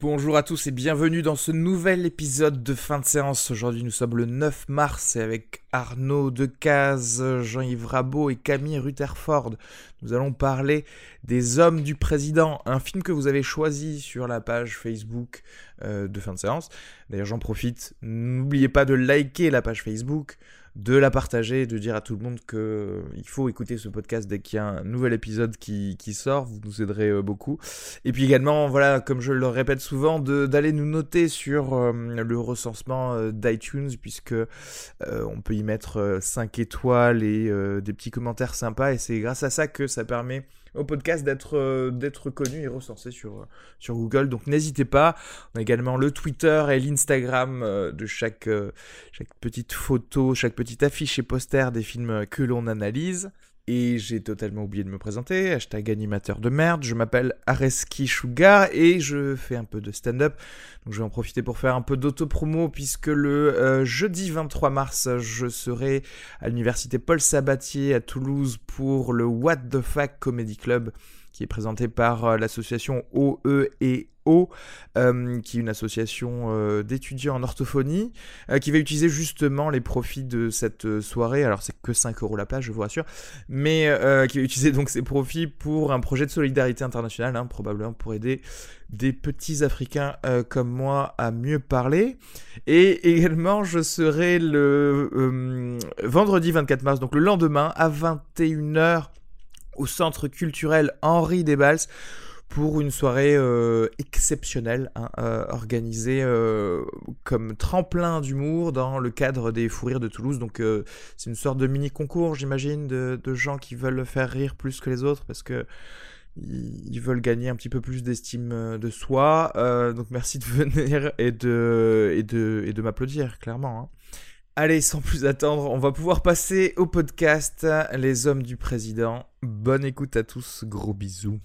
Bonjour à tous et bienvenue dans ce nouvel épisode de fin de séance. Aujourd'hui nous sommes le 9 mars et avec Arnaud Decaze, Jean-Yves Rabot et Camille Rutherford, nous allons parler des Hommes du Président, un film que vous avez choisi sur la page Facebook euh, de fin de séance. D'ailleurs j'en profite, n'oubliez pas de liker la page Facebook, de la partager, de dire à tout le monde qu'il euh, faut écouter ce podcast dès qu'il y a un nouvel épisode qui, sort, vous nous aiderez euh, beaucoup. Et puis également, voilà, comme je le répète souvent, d'aller nous noter sur euh, le recensement d'iTunes, puisque on peut y mettre 5 étoiles et des petits commentaires sympas, et c'est grâce à ça que ça permet au podcast d'être euh, d'être connu et recensé sur, sur Google. Donc n'hésitez pas. On a également le Twitter et l'Instagram euh, de euh, chaque petite photo, chaque petite affiche et poster des films que l'on analyse. Et j'ai totalement oublié de me présenter, hashtag animateur de merde, je m'appelle Areski Sugar et je fais un peu de stand-up. Donc je vais en profiter pour faire un peu d'auto-promo puisque le euh, jeudi 23 mars, je serai à l'université Paul Sabatier à Toulouse pour le What the Fuck Comedy Club qui est présenté par euh, l'association OE et euh, qui est une association euh, d'étudiants en orthophonie, qui va utiliser justement les profits de cette soirée. Alors c'est que 5 euros la page, je vous rassure, mais qui va utiliser donc ces profits pour un projet de solidarité internationale, hein, probablement pour aider des petits Africains comme moi à mieux parler. Et également, je serai le vendredi 24 mars, donc le lendemain, à 21h au centre culturel Henri Desballes pour une soirée euh, exceptionnelle, hein, euh, organisée euh, comme tremplin d'humour dans le cadre des Fous Rires de Toulouse. Donc c'est une sorte de mini concours, j'imagine, de, gens qui veulent faire rire plus que les autres parce que ils, veulent gagner un petit peu plus d'estime de soi. donc merci de venir et de, et de, et de m'applaudir, clairement. Hein. Allez, sans plus attendre, on va pouvoir passer au podcast Les Hommes du Président. Bonne écoute à tous, gros bisous.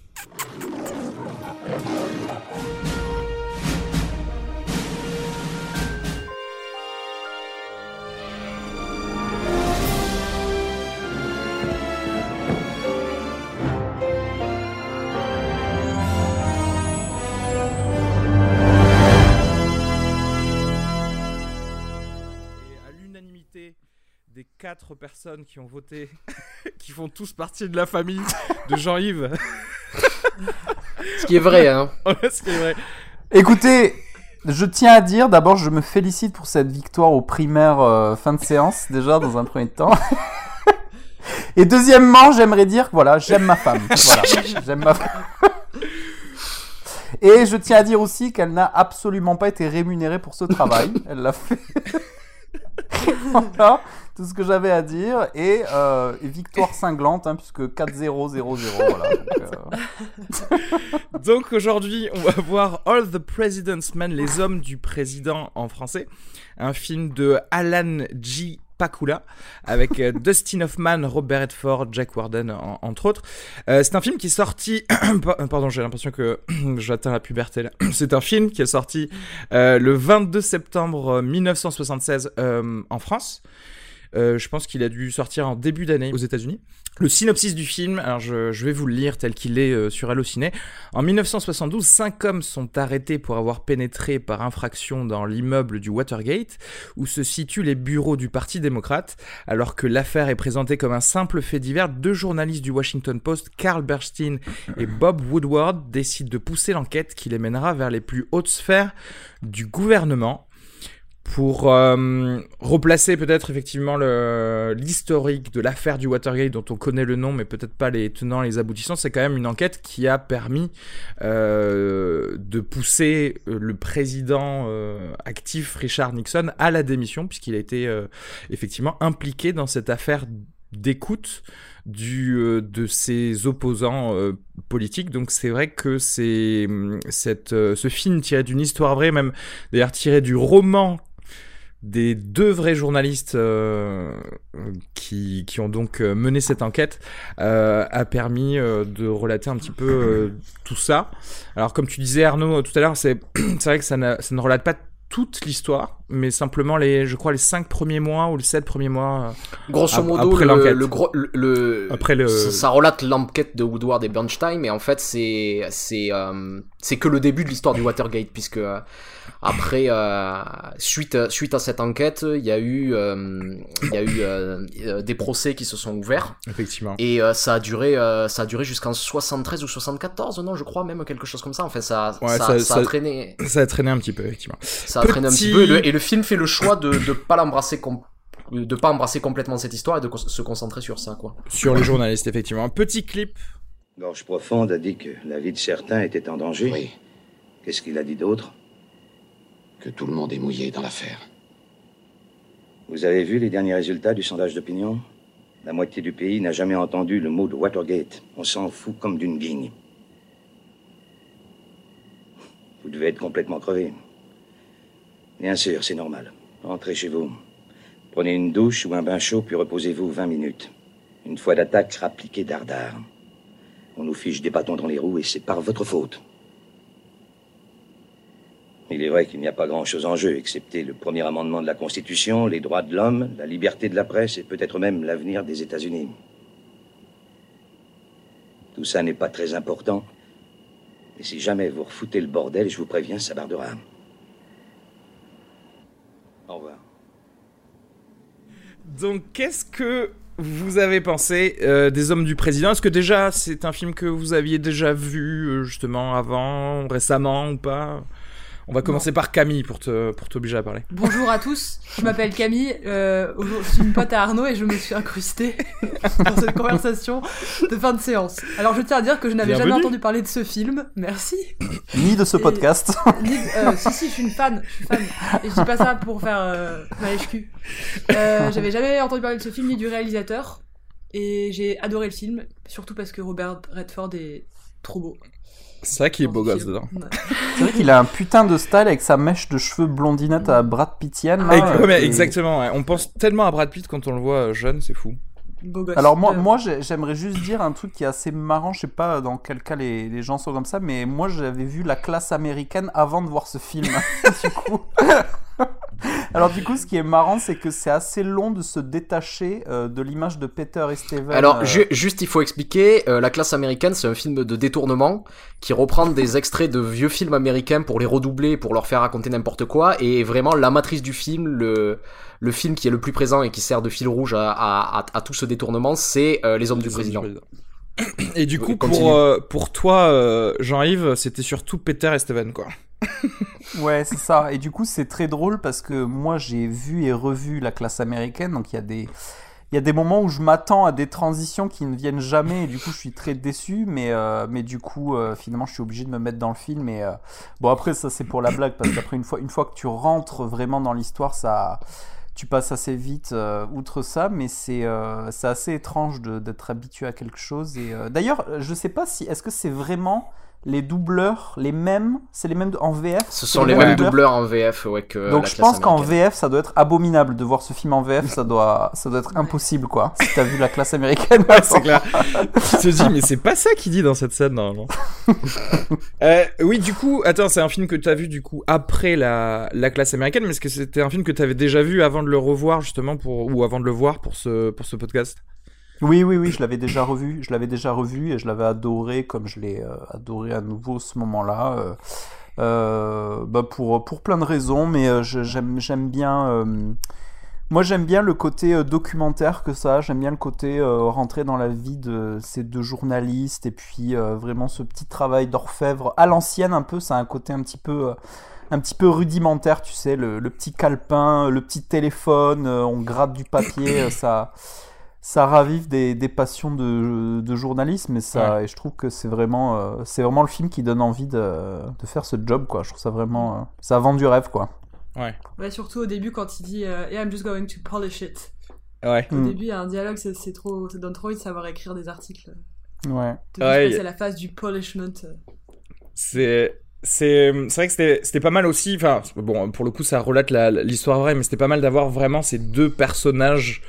Quatre personnes qui ont voté, qui font tous partie de la famille de Jean-Yves. Ce qui est vrai, hein. Ce qui est vrai. Écoutez, je tiens à dire, d'abord, je me félicite pour cette victoire aux primaires euh, fin de séance, déjà, dans un premier temps. Et deuxièmement, j'aimerais dire que voilà, j'aime ma femme. Voilà, j'aime ma femme. Et je tiens à dire aussi qu'elle n'a absolument pas été rémunérée pour ce travail. Elle l'a fait. voilà tout ce que j'avais à dire. Et, euh, victoire cinglante, hein, puisque 4-0-0-0. Voilà, donc, donc aujourd'hui, on va voir All the President's Men, les hommes du président en français. Un film de Alan G. Pakula avec euh, Dustin Hoffman, Robert Redford, Jack Warden entre autres. Euh, c'est un film qui est sorti pardon, j'ai l'impression que j'atteins la puberté là. c'est un film qui est sorti le 22 septembre 1976 en France. Euh, je pense qu'il a dû sortir en début d'année aux États-Unis. Le synopsis du film, alors je, vais vous le lire tel qu'il est euh, sur Allociné. En 1972, cinq hommes sont arrêtés pour avoir pénétré par infraction dans l'immeuble du Watergate, où se situent les bureaux du Parti démocrate. Alors que l'affaire est présentée comme un simple fait divers, deux journalistes du Washington Post, Carl Bernstein et Bob Woodward, décident de pousser l'enquête qui les mènera vers les plus hautes sphères du gouvernement pour euh, replacer peut-être effectivement l'historique de l'affaire du Watergate dont on connaît le nom mais peut-être pas les tenants les aboutissants, c'est quand même une enquête qui a permis euh, de pousser euh, le président euh, actif Richard Nixon à la démission puisqu'il a été euh, effectivement impliqué dans cette affaire d'écoute du euh, de ses opposants euh, politiques. Donc c'est vrai que c'est hum, cette euh, ce film tiré d'une histoire vraie, même d'ailleurs tiré du roman des deux vrais journalistes euh, qui, qui ont donc euh, mené cette enquête euh, a permis de relater un petit peu tout ça. Alors comme tu disais Arnaud tout à l'heure, c'est vrai que ça ça ne relate pas toute l'histoire, mais simplement les, je crois les cinq premiers mois ou les sept premiers mois. euh, Grosso modo, après le, gros, le, le- Après le- ça, ça relate l'enquête de Woodward et Bernstein, mais en fait c'est c'est euh, c'est que le début de l'histoire du Watergate, puisque euh, après euh, suite suite à cette enquête, il y a eu il y a eu des procès qui se sont ouverts Effectivement. et ça a duré ça a duré jusqu'en 73 ou 74, non, je crois même quelque chose comme ça. Enfin ça Ouais, ça, ça- a traîné Ça a traîné un petit peu effectivement. ça a traîné un Petit- petit peu et le, et le film fait le choix de de pas l'embrasser com- de pas embrasser complètement cette histoire et de se concentrer sur ça quoi. Sur les journalistes effectivement. Un petit clip. Gorge Profonde a dit que la vie de certains était en danger. Oui, Qu'est-ce qu'il a dit d'autre? Que tout le monde est mouillé dans l'affaire. Vous avez vu les derniers résultats du sondage d'opinion? La moitié du pays n'a jamais entendu le mot de Watergate. On s'en fout comme d'une guigne. Vous devez être complètement crevé. Bien sûr, c'est normal. Rentrez chez vous. Prenez une douche ou un bain chaud, puis reposez-vous 20 minutes. Une fois d'attaque, rappliquez dardard. On nous fiche des bâtons dans les roues et c'est par votre faute. Il est vrai qu'il n'y a pas grand-chose en jeu, excepté le premier amendement de la Constitution, les droits de l'homme, la liberté de la presse et peut-être même l'avenir des États-Unis. Tout ça n'est pas très important. Et si jamais vous refoutez le bordel, je vous préviens, ça bardera. Au revoir. Donc, qu'est-ce que vous avez pensé euh, des Hommes du Président? Est-ce que déjà c'est un film que vous aviez déjà vu euh, justement avant, récemment ou pas? On va commencer par Camille pour te pour t'obliger à parler. Bonjour à tous, je m'appelle Camille, euh, je suis une pote à Arnaud et je me suis incrustée dans cette conversation de fin de séance. Alors je tiens à dire que je n'avais jamais entendu parler de ce film, merci. Ni de ce Et- podcast. Ni- euh, si si, je suis une fan, je suis fan. Et je dis pas ça pour faire euh, ma HQ. Euh, j'avais jamais entendu parler de ce film ni du réalisateur et j'ai adoré le film, surtout parce que Robert Redford est trop beau. C'est vrai qu'il est beau gosse dedans. Ouais. C'est vrai qu'il a un putain de style avec sa mèche de cheveux blondinette à Brad Pittienne. là, ouais, mais exactement. ouais. On pense tellement à Brad Pitt quand on le voit euh, jeune, c'est fou. Beau gosse. Alors moi, Euh, moi j'ai- j'aimerais juste dire un truc qui est assez marrant, je sais pas dans quel cas les, les gens sont comme ça, mais moi j'avais vu la classe américaine avant de voir ce film. du coup. Alors du coup, ce qui est marrant, c'est que c'est assez long de se détacher euh, de l'image de Peter et Steven. Alors, euh, ju- juste, il faut expliquer, euh, La classe américaine, c'est un film de détournement qui reprend des extraits de vieux films américains pour les redoubler, pour leur faire raconter n'importe quoi, et vraiment la matrice du film, le, le film qui est le plus présent et qui sert de fil rouge à, à, à, à tout ce détournement, c'est euh, Les Hommes du Président. Et du coup, Continue. pour, euh, pour toi, euh, Jean-Yves, c'était surtout Peter et Steven, quoi. Ouais, c'est ça. Et du coup, c'est très drôle parce que moi, j'ai vu et revu la classe américaine. Donc, il y a des, il y a des moments où je m'attends à des transitions qui ne viennent jamais. Et du coup, je suis très déçu. Mais, euh, mais du coup, euh, finalement, je suis obligé de me mettre dans le film. Et euh, bon, après, ça, c'est pour la blague parce qu'après, une fois, une fois que tu rentres vraiment dans l'histoire, ça. Tu passes assez vite euh, outre ça, mais c'est euh, assez étrange d'être habitué à quelque chose. Et euh, d'ailleurs, je sais pas si est-ce que c'est vraiment les doubleurs les mêmes, c'est les mêmes en VF. Ce sont les mêmes mêmes doubleurs en VF ouais, que donc la je pense qu'en. VF, ça doit être abominable de voir ce film en VF, ça doit, ça doit être impossible quoi. Si t'as vu la classe américaine, Ouais, c'est clair. tu te dis, mais c'est pas ça qu'il dit dans cette scène, normalement. Euh, oui, du coup, attends, c'est un film que tu as vu, du coup, après la, la classe américaine, mais est-ce que c'était un film que tu avais déjà vu avant de le revoir, justement, pour, ou avant de le voir pour ce, pour ce podcast? Oui, oui, oui, je l'avais déjà revu, je l'avais déjà revu et je l'avais adoré comme je l'ai euh, adoré à nouveau ce moment-là. euh, euh, bah pour, pour plein de raisons, mais j'aime bien. moi, j'aime bien le côté documentaire que ça. J'aime bien le côté rentrer dans la vie de ces deux journalistes et puis vraiment ce petit travail d'orfèvre à l'ancienne un peu. Ça a un côté un petit peu, un petit peu rudimentaire, tu sais, le, petit calepin, le petit téléphone, on gratte du papier, ça, ça ravive des, des passions de, de journalisme et, ça, et je trouve que c'est vraiment, euh, c'est vraiment le film qui donne envie de, de faire ce job, quoi. Je trouve ça vraiment. euh, ça vend du rêve, quoi. Ouais. Ouais, surtout au début quand il dit euh, Yeah, I'm just going to polish it. Ouais. Au Mm. début, il y a un dialogue, c'est c'est trop, ça donne trop envie de savoir écrire des articles. Ouais. De Ouais, juste y- passer à la phase du polishment. C'est c'est c'est vrai que c'était pas mal aussi enfin bon pour le coup ça relate la- l'histoire vraie mais c'était pas mal d'avoir vraiment ces deux personnages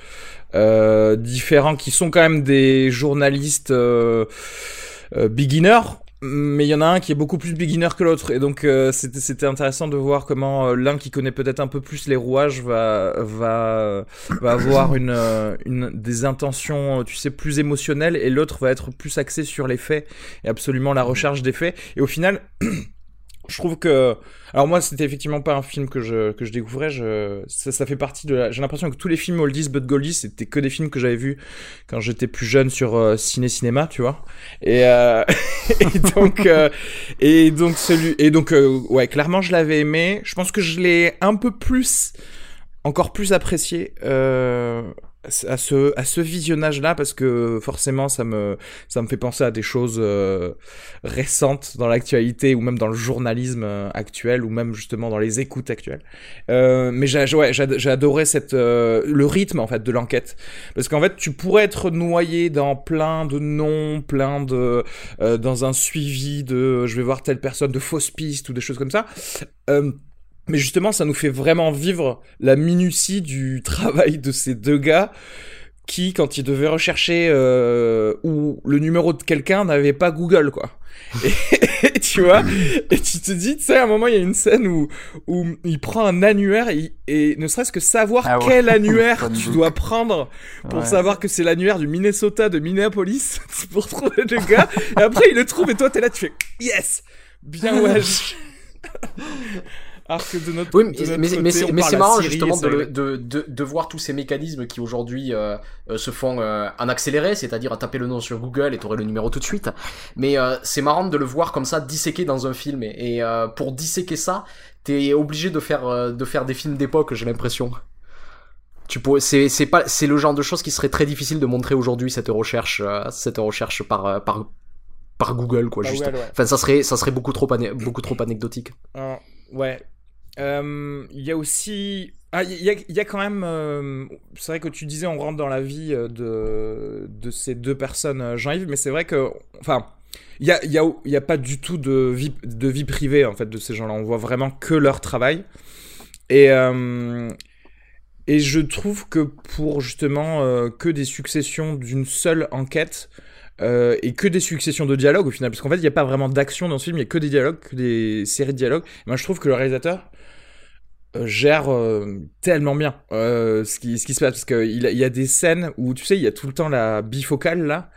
différents qui sont quand même des journalistes euh, euh, beginners mais il y en a un qui est beaucoup plus beginner que l'autre. Et donc euh, c'était intéressant de voir comment euh, l'un qui connaît peut-être un peu plus les rouages va va va avoir une euh, une des intentions tu sais plus émotionnelles et l'autre va être plus axé sur les faits et absolument la recherche des faits. Et au final je trouve que alors moi c'était effectivement pas un film que je que je découvrais ça, fait partie de la... j'ai l'impression que tous les films oldies but goldies c'était que des films que j'avais vus quand j'étais plus jeune sur euh, ciné cinéma tu vois. Et, euh, donc euh, et donc celui et donc ouais clairement je l'avais aimé. Je pense que je l'ai un peu plus encore plus apprécié euh, à ce à ce visionnage là parce que forcément ça me ça me fait penser à des choses euh, récentes dans l'actualité ou même dans le journalisme euh, actuel ou même justement dans les écoutes actuelles. Euh, mais j'ai ouais, adoré le rythme en fait de l'enquête parce qu'en fait tu pourrais être noyé dans plein de noms, plein de dans un suivi de je vais voir telle personne de fausses pistes ou des choses comme ça. Mais justement, ça nous fait vraiment vivre la minutie du travail de ces deux gars qui, quand ils devaient rechercher euh, ou le numéro de quelqu'un, n'avaient pas Google, quoi. Et, tu vois, et tu te dis, tu sais, à un moment, il y a une scène où, où il prend un annuaire et, et ne serait-ce que savoir Ah ouais. quel annuaire tu dois prendre pour Ouais. savoir que c'est l'annuaire du Minnesota de Minneapolis pour trouver le gars. Et après, il le trouve et toi, t'es là, tu fais yes, bien wesh. Alors que de notre, Oui, de mais, notre mais, côté, mais c'est marrant justement de, de, de, de voir tous ces mécanismes qui aujourd'hui euh, euh, se font euh, en accéléré, c'est-à-dire à taper le nom sur Google et t'aurais le numéro tout de suite. Mais euh, c'est marrant de le voir comme ça disséqué dans un film. Et, et, euh, pour disséquer ça, t'es obligé de faire, euh, de faire des films d'époque, j'ai l'impression. Tu pourrais, c'est, c'est pas, c'est le genre de choses qui serait très difficile de montrer aujourd'hui cette recherche, euh, cette recherche par, par, par Google quoi, Par juste. Google, ouais. Enfin, ça serait, ça serait beaucoup trop, ané- beaucoup trop anecdotique. Euh, ouais. Euh, Il y a aussi. Ah, il y, a- il y a quand même. euh, c'est vrai que tu disais, on rentre dans la vie euh, de, de ces deux personnes, Jean-Yves, mais c'est vrai que. Enfin. Il y a, y, y a pas du tout de vie, de vie privée en fait de ces gens-là. On voit vraiment que leur travail. Et, et je trouve que pour justement que des successions d'une seule enquête, et que des successions de dialogues au final, parce qu'en fait il n'y a pas vraiment d'action dans ce film, il n'y a que des dialogues, que des séries de dialogues. Moi je trouve que le réalisateur gère euh, tellement bien euh, ce, qui, ce qui se passe, parce qu'il il y a des scènes où tu sais, il y a tout le temps la bifocale là,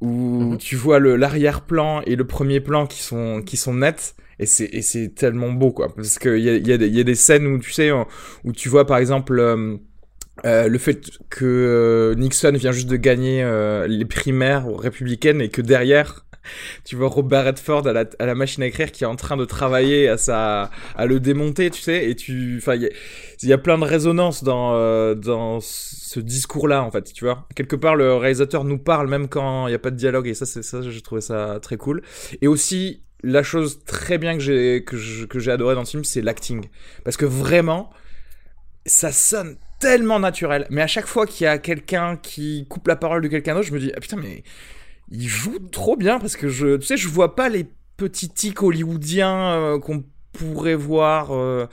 où Mhm. tu vois le- l'arrière-plan et le premier plan qui sont, qui sont nets. Et c'est, et c'est tellement beau, quoi. Parce qu'il y a, il y, a des- il y a des scènes où, tu sais, où tu vois, par exemple, euh, euh, le fait que euh, Nixon vient juste de gagner euh, les primaires républicaines et que derrière, tu vois Robert Redford à la, machine à écrire qui est en train de travailler à sa, à le démonter, tu sais, et tu, enfin, il y a, plein de résonances dans, euh, dans ce discours-là, en fait, tu vois. Quelque part, le réalisateur nous parle même quand il n'y a pas de dialogue, et ça, c'est ça, j'ai trouvé ça très cool. Et aussi, la chose très bien que j'ai, que adoré dans le film, c'est l'acting. Parce que vraiment, ça sonne tellement naturel. Mais à chaque fois qu'il y a quelqu'un qui coupe la parole de quelqu'un d'autre, je me dis, ah putain, mais il joue trop bien parce que je, tu sais, je vois pas les petits tics hollywoodiens euh, qu'on pourrait voir euh,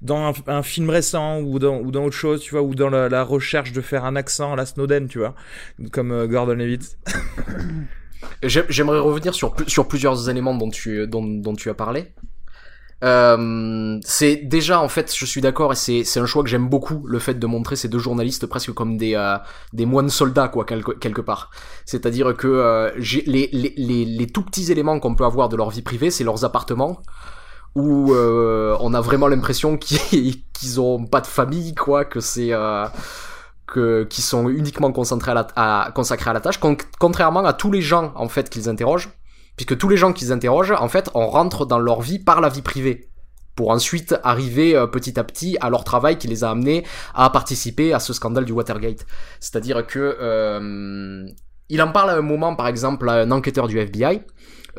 dans un, film récent ou dans, autre chose, tu vois, ou dans la, recherche de faire un accent à la Snowden, tu vois, comme euh, Gordon Levitt. J'ai- J'aimerais revenir sur, sur plusieurs éléments dont tu, dont, dont tu as parlé. Euh, c'est déjà en fait, je suis d'accord et c'est c'est un choix que j'aime beaucoup, le fait de montrer ces deux journalistes presque comme des euh, des moines soldats quoi quelque, quelque part. C'est-à-dire que euh, les, les les les tout petits éléments qu'on peut avoir de leur vie privée, c'est leurs appartements où euh, on a vraiment l'impression qu'ils qu'ils ont pas de famille quoi, que c'est euh, que qui sont uniquement concentrés à la, à, consacrés à la tâche, con- contrairement à tous les gens en fait qu'ils interrogent, puisque tous les gens qu'ils interrogent, en fait, on rentre dans leur vie par la vie privée pour ensuite arriver euh, petit à petit à leur travail qui les a amenés à participer à ce scandale du Watergate. C'est-à-dire que euh, il en parle à un moment, par exemple, à un enquêteur du FBI.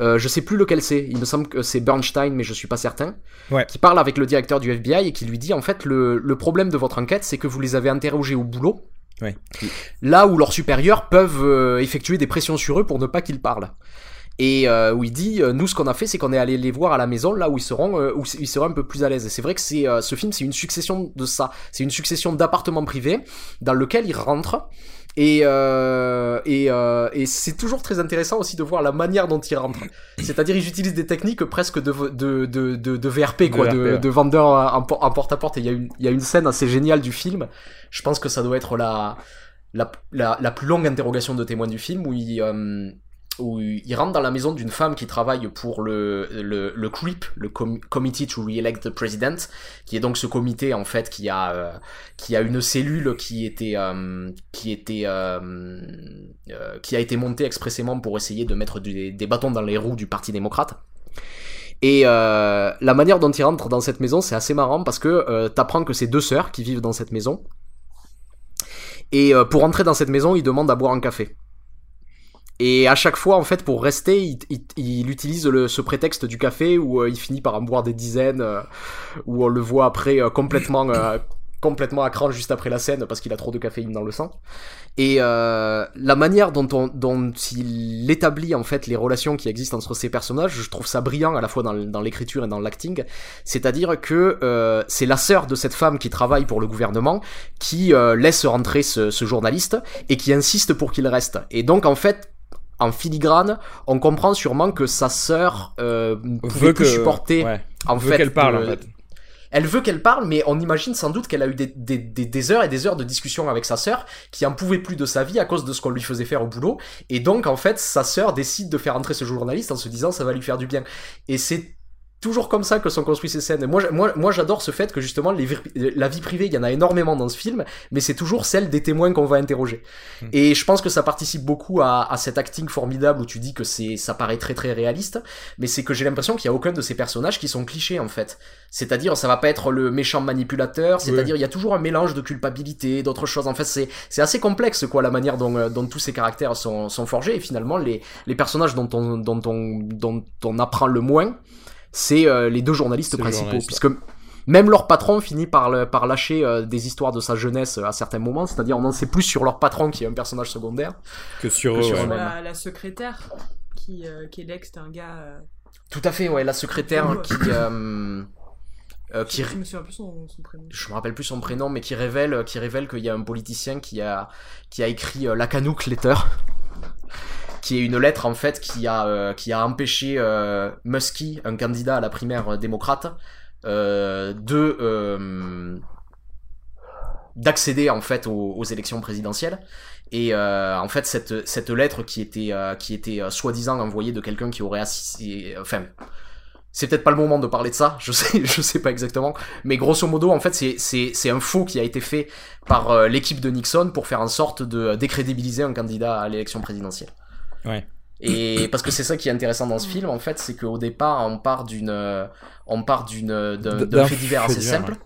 Euh, je sais plus lequel c'est. Il me semble que c'est Bernstein, mais je suis pas certain. Ouais. Qui parle avec le directeur du FBI et qui lui dit en fait le, le problème de votre enquête, c'est que vous les avez interrogés au boulot. Ouais. Là où leurs supérieurs peuvent euh, effectuer des pressions sur eux pour ne pas qu'ils parlent. Et euh, où il dit, euh, nous ce qu'on a fait, c'est qu'on est allé les voir à la maison, là où ils seront, euh, où ils seront un peu plus à l'aise. Et c'est vrai que c'est euh, ce film, c'est une succession de ça. C'est une succession d'appartements privés dans lequel ils rentrent. Et, euh, et, euh, et c'est toujours très intéressant aussi de voir la manière dont ils rentrent. C'est-à-dire ils utilisent des techniques presque de, de, de, de, de VRP, quoi, De de, de vendeurs en, por- en porte-à-porte. Et il y, a une- il y a une scène assez géniale du film. Je pense que ça doit être la, la, la, la plus longue interrogation de témoin du film où il, euh, où il rentre dans la maison d'une femme qui travaille pour le, le, le CREEP, le Com- Committee to Re-elect the President, qui est donc ce comité en fait qui a, euh, qui a une cellule qui était, euh, qui était, euh, qui a été montée expressément pour essayer de mettre des, bâtons dans les roues du Parti démocrate. Et la manière dont il rentre dans cette maison, c'est assez marrant parce que t'apprends que c'est deux sœurs qui vivent dans cette maison. Et pour entrer dans cette maison, il demande à boire un café. Et à chaque fois, en fait, pour rester, il, il- il utilise le, ce prétexte du café où euh, il finit par en boire des dizaines, euh, où on le voit après euh, complètement, complètement à juste après la scène parce qu'il a trop de caféine dans le sang. Et la manière dont, on, dont il établit en fait les relations qui existent entre ces personnages, je trouve ça brillant à la fois dans, l'écriture et dans l'acting. C'est-à-dire que c'est la sœur de cette femme qui travaille pour le gouvernement qui laisse rentrer ce, ce journaliste et qui insiste pour qu'il reste. Et donc en fait, en filigrane, on comprend sûrement que sa sœur euh, Veut plus que supporter ouais. en veut fait qu'elle parle de- en fait. elle veut qu'elle parle, mais on imagine sans doute qu'elle a eu des, des, des, des heures et des heures de discussion avec sa sœur, qui en pouvait plus de sa vie à cause de ce qu'on lui faisait faire au boulot. Et donc, en fait, sa sœur décide de faire entrer ce journaliste en se disant ça va lui faire du bien. Et c'est toujours comme ça que sont construites ces scènes. Moi, moi, moi j'adore ce fait que justement, les la vie privée, il y en a énormément dans ce film, mais c'est toujours celle des témoins qu'on va interroger. Hmm. Et je pense que ça participe beaucoup à, à cet acting formidable où tu dis que c'est, ça paraît très très réaliste, mais c'est que j'ai l'impression qu'il y a aucun de ces personnages qui sont clichés en fait. C'est-à-dire, ça va pas être le méchant manipulateur, c'est-à-dire, il y a toujours un mélange de culpabilité, d'autres choses. En fait, c'est, c'est assez complexe, quoi, la manière dont, euh, dont tous ces caractères sont, sont forgés, et finalement, les, les personnages dont on, dont on, dont on apprend le moins, c'est euh, les deux journalistes principaux, journaliste, puisque même leur patron finit par, le- par lâcher euh, des histoires de sa jeunesse euh, à certains moments, c'est-à-dire on en sait plus sur leur patron qui est un personnage secondaire. Que sur Que eux, sur ouais. eux. la, la secrétaire qui, euh, qui est l'ex d'un gars. euh, Tout à fait, ouais, la secrétaire qui... euh, euh, qui, je me souviens plus son, son prénom. je me rappelle plus son prénom, mais qui révèle, qui révèle qu'il y a un politicien qui a, qui a écrit euh, la Canuck Letter, qui est une lettre en fait qui a, euh, qui a empêché euh, Muskie, un candidat à la primaire euh, démocrate, euh, de euh, d'accéder en fait aux, aux élections présidentielles. Et euh, en fait, cette, cette lettre qui était, qui était soi-disant envoyée de quelqu'un qui aurait assisté, enfin, c'est peut-être pas le moment de parler de ça, je sais, je sais pas exactement, mais grosso modo, en fait, c'est, un faux qui a été fait par l'équipe de Nixon pour faire en sorte de décrédibiliser un candidat à l'élection présidentielle. Ouais. Et parce que c'est ça qui est intéressant dans ce film, en fait, c'est qu'au départ, on part d'une, euh, on part d'une, d'un, D- d'un fait divers assez simple.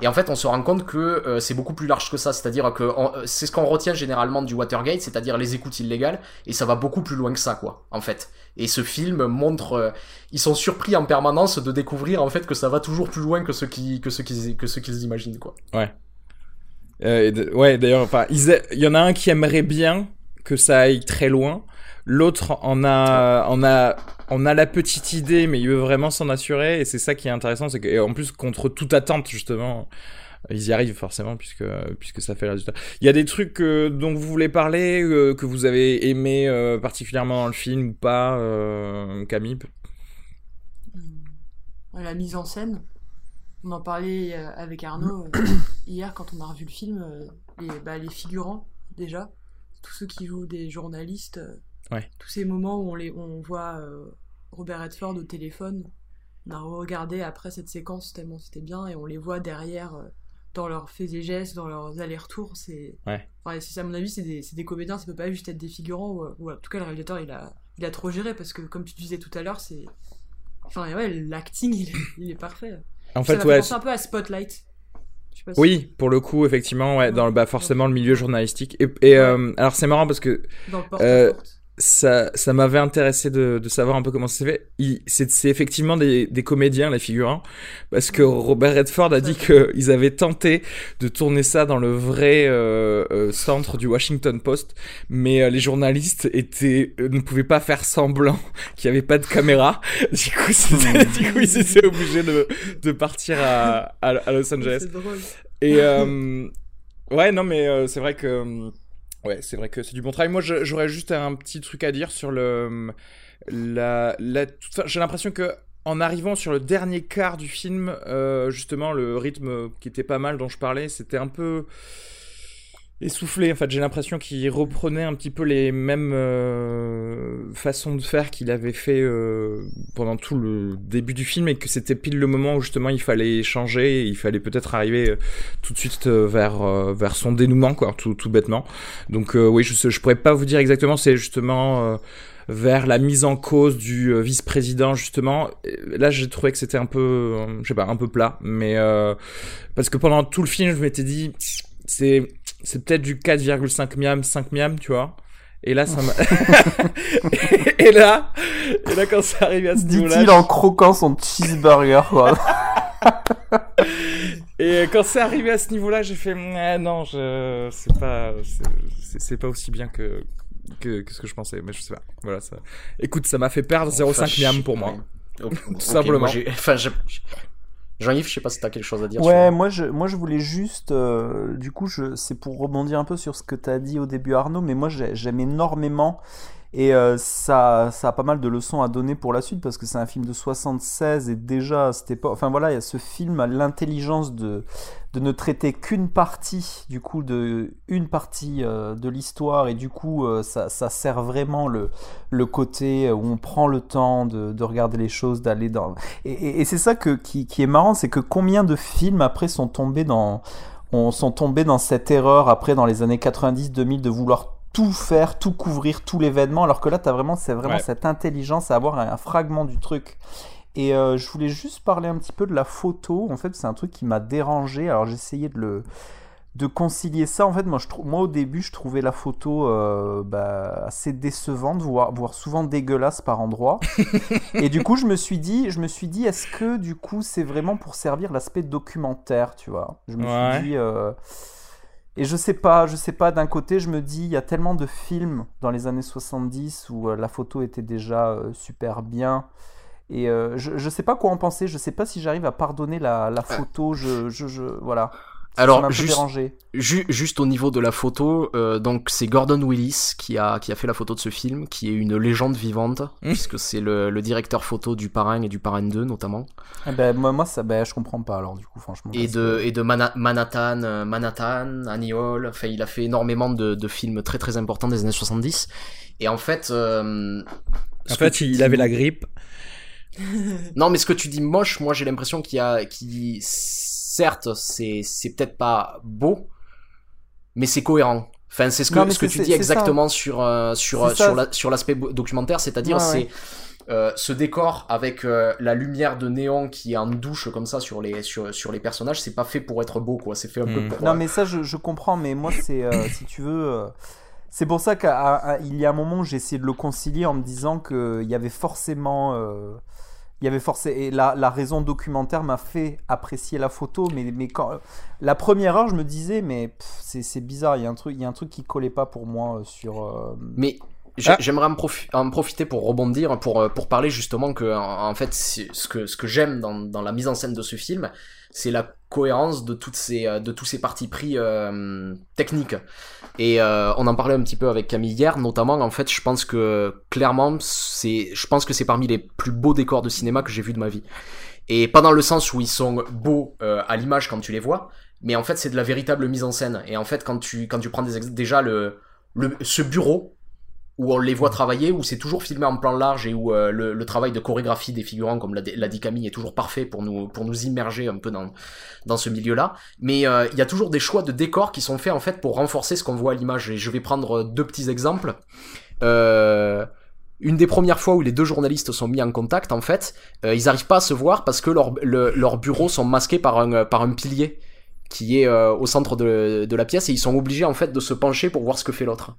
Et en fait, on se rend compte que euh, c'est beaucoup plus large que ça. C'est-à-dire que euh, c'est ce qu'on retient généralement du Watergate, c'est-à-dire les écoutes illégales, et ça va beaucoup plus loin que ça, quoi, en fait. Et ce film montre, euh, ils sont surpris en permanence de découvrir en fait que ça va toujours plus loin que ce qui, que ce qu'ils, que ce qu'ils imaginent, quoi. Euh, d- ouais, d'ailleurs, enfin, il y en a un qui aimerait bien que ça aille très loin. L'autre en a, en a, on a la petite idée, mais il veut vraiment s'en assurer. Et c'est ça qui est intéressant, c'est que, en plus, contre toute attente, justement, ils y arrivent forcément, puisque, puisque ça fait le résultat. Il y a des trucs euh, dont vous voulez parler, euh, que vous avez aimé euh, particulièrement dans le film ou pas, Camille? La mise en scène. On en parlait avec Arnaud hier quand on a revu le film. les, bah, les figurants, déjà. Tous ceux qui jouent des journalistes. Ouais. Tous ces moments où on, les, on voit euh, Robert Redford au téléphone. On a regardé après cette séquence tellement c'était bien et on les voit derrière euh, dans leurs faits et gestes, dans leurs allers-retours. C'est, Ouais. enfin, c'est ça, à mon avis, c'est des, c'est des comédiens, ça peut pas juste être des figurants. Ou, ou en tout cas, le réalisateur, il a, il a trop géré parce que, comme tu disais tout à l'heure, c'est. Enfin, ouais, l'acting, il, est- il est parfait. En ça fait, m'a ouais. un peu à Spotlight. Pas si- Oui, pour le coup, effectivement, ouais, dans le, bah, forcément le milieu journalistique. Et, et, euh, alors c'est marrant parce que Dans le Euh. Ça, ça m'avait intéressé de, de savoir un peu comment c'est fait. Il- C'est c'est effectivement des, des comédiens, les figurants, parce que Robert Redford a dit qu'ils avaient tenté de tourner ça dans le vrai euh, euh, centre du Washington Post, mais euh, les journalistes étaient, euh, ne pouvaient pas faire semblant qu'il n'y avait pas de caméra. Du coup, du coup ils étaient obligés de, de partir à, à, à Los Angeles. Drôle. Et euh, ouais, non, mais euh, c'est vrai que ouais, c'est vrai que c'est du bon travail. Moi, j'aurais juste un petit truc à dire sur le la, J'ai l'impression que en arrivant sur le dernier quart du film, euh, justement, le rythme qui était pas mal dont je parlais, c'était un peu essoufflé. En fait, j'ai l'impression qu'il reprenait un petit peu les mêmes euh, façons de faire qu'il avait fait euh, pendant tout le début du film et que c'était pile le moment où justement il fallait changer, et il fallait peut-être arriver euh, tout de suite euh, vers euh, vers son dénouement quoi, tout, tout bêtement. Donc oui, je je pourrais pas vous dire exactement, c'est justement vers la mise en cause du vice-président justement. Là, j'ai trouvé que c'était un peu, je sais pas, un peu plat, mais parce que pendant tout le film, je m'étais dit, c'est c'est peut-être du 4,5 miam, 5 miam, tu vois. Et là, ça m'a. et, et là, et là, quand c'est arrivé à ce niveau-là, Dit-il en croquant son cheeseburger, quoi. Et quand c'est arrivé à ce niveau-là, j'ai fait Ah, non, je c'est pas c'est- pas aussi bien que, que que ce que je pensais, mais je sais pas. Voilà ça. Écoute, ça m'a fait perdre 0,5 miam pour moi. Ok, simplement. moi, j'ai- Enfin, je- Jean-Yves, je sais pas si t'as quelque chose à dire. Ouais, sur- moi je, moi je voulais juste, euh, du coup, c'est pour rebondir un peu sur ce que tu as dit au début Arnaud, mais moi j'ai- j'aime énormément et euh, ça, ça a pas mal de leçons à donner pour la suite parce que c'est un film de 76 et déjà à cette époque, enfin voilà, il y a ce film a l'intelligence de, de ne traiter qu'une partie, du coup, de une partie euh, de l'histoire. Et du coup euh, ça, ça sert vraiment le, le côté où on prend le temps de, de regarder les choses, d'aller dans... Et, et- et c'est ça que, qui, qui est marrant, c'est que combien de films après sont tombés dans, on, sont tombés dans cette erreur après dans les années 90-2000 de vouloir tout faire, tout couvrir, tout l'événement, alors que là, t'as vraiment, c'est vraiment Ouais. cette intelligence à avoir un, un fragment du truc. Et euh, je voulais juste parler un petit peu de la photo. En fait, c'est un truc qui m'a dérangé. Alors, j'ai essayé de le de concilier ça. En fait, moi, je trou- moi au début, je trouvais la photo euh, bah, assez décevante, voire, voire souvent dégueulasse par endroits. Et du coup, je me suis dit, je me suis dit, est-ce que du coup, c'est vraiment pour servir l'aspect documentaire, tu vois? Je me Ouais. suis dit. euh, Et je sais pas, je sais pas, d'un côté, je me dis, il y a tellement de films dans les années 70 où euh, la photo était déjà euh, super bien. Et euh, je, je sais pas quoi en penser, je sais pas si j'arrive à pardonner la, la photo, je, je, je- voilà. Alors, juste. Ju- juste au niveau de la photo, euh, donc c'est Gordon Willis qui a, qui a fait la photo de ce film, qui est une légende vivante, Mm. puisque c'est le, le directeur photo du Parrain et du Parrain 2 notamment, Eh ben, moi, moi ça, ben, je comprends pas alors du coup, franchement. et de, que- et de Mana- Manhattan, euh, Manhattan, Annie Hall, enfin il a fait énormément de, de films très très importants des années 70, et en fait... euh, En fait, il dis- avait la grippe. Non, mais ce que tu dis moche, moi j'ai l'impression qu'il y a, qui certes, c'est, c'est peut-être pas beau, mais c'est cohérent. Enfin, c'est ce que, Non, ce que tu dis exactement sur, euh, sur, C'est sur, ça. la- sur l'aspect documentaire, c'est-à-dire Ouais, c'est euh, ce décor avec euh, la lumière de néon qui est en douche comme ça sur les, sur, sur les personnages, c'est pas fait pour être beau, quoi. C'est fait un peu Mm. pour. Non, euh, mais ça, je, je comprends, mais moi, c'est, euh, si tu veux, euh, c'est pour ça qu'il y a un moment où j'ai essayé de le concilier en me disant qu'il y avait forcément. Il y avait forcément. Et la, la raison documentaire m'a fait apprécier la photo, mais, mais quand. La première heure, je me disais, mais c'est bizarre, il y, a un truc, il y a un truc qui collait pas pour moi euh, sur. euh, Mais Ah. j'aimerais en, profi- en profiter pour rebondir, pour, euh, pour parler justement que, en, en fait, ce que, ce que j'aime dans, dans la mise en scène de ce film, c'est la cohérence de, toutes ces, euh, de tous ces partis pris euh, techniques. Et euh, on en parlait un petit peu avec Camille hier, notamment, en fait, je pense que clairement, c'est, je pense que c'est parmi les plus beaux décors de cinéma que j'ai vu de ma vie. Et pas dans le sens où ils sont beaux euh, à l'image quand tu les vois, mais en fait, c'est de la véritable mise en scène. Et en fait, quand tu, quand tu prends des déjà le, le, ce bureau, où on les voit travailler, où c'est toujours filmé en plan large et où euh, le, travail de chorégraphie des figurants, comme l'a dit Camille, est toujours parfait pour nous, immerger un peu dans, ce milieu-là. Mais euh, il y a toujours des choix de décors qui sont faits en fait pour renforcer ce qu'on voit à l'image. Et je vais prendre deux petits exemples. Euh, une des premières fois où les deux journalistes sont mis en contact, en fait, euh, ils arrivent pas à se voir parce que leur, le- leurs bureaux sont masqués par un, euh, pilier qui est euh, au centre de, de la pièce et ils sont obligés en fait de se pencher pour voir ce que fait l'autre.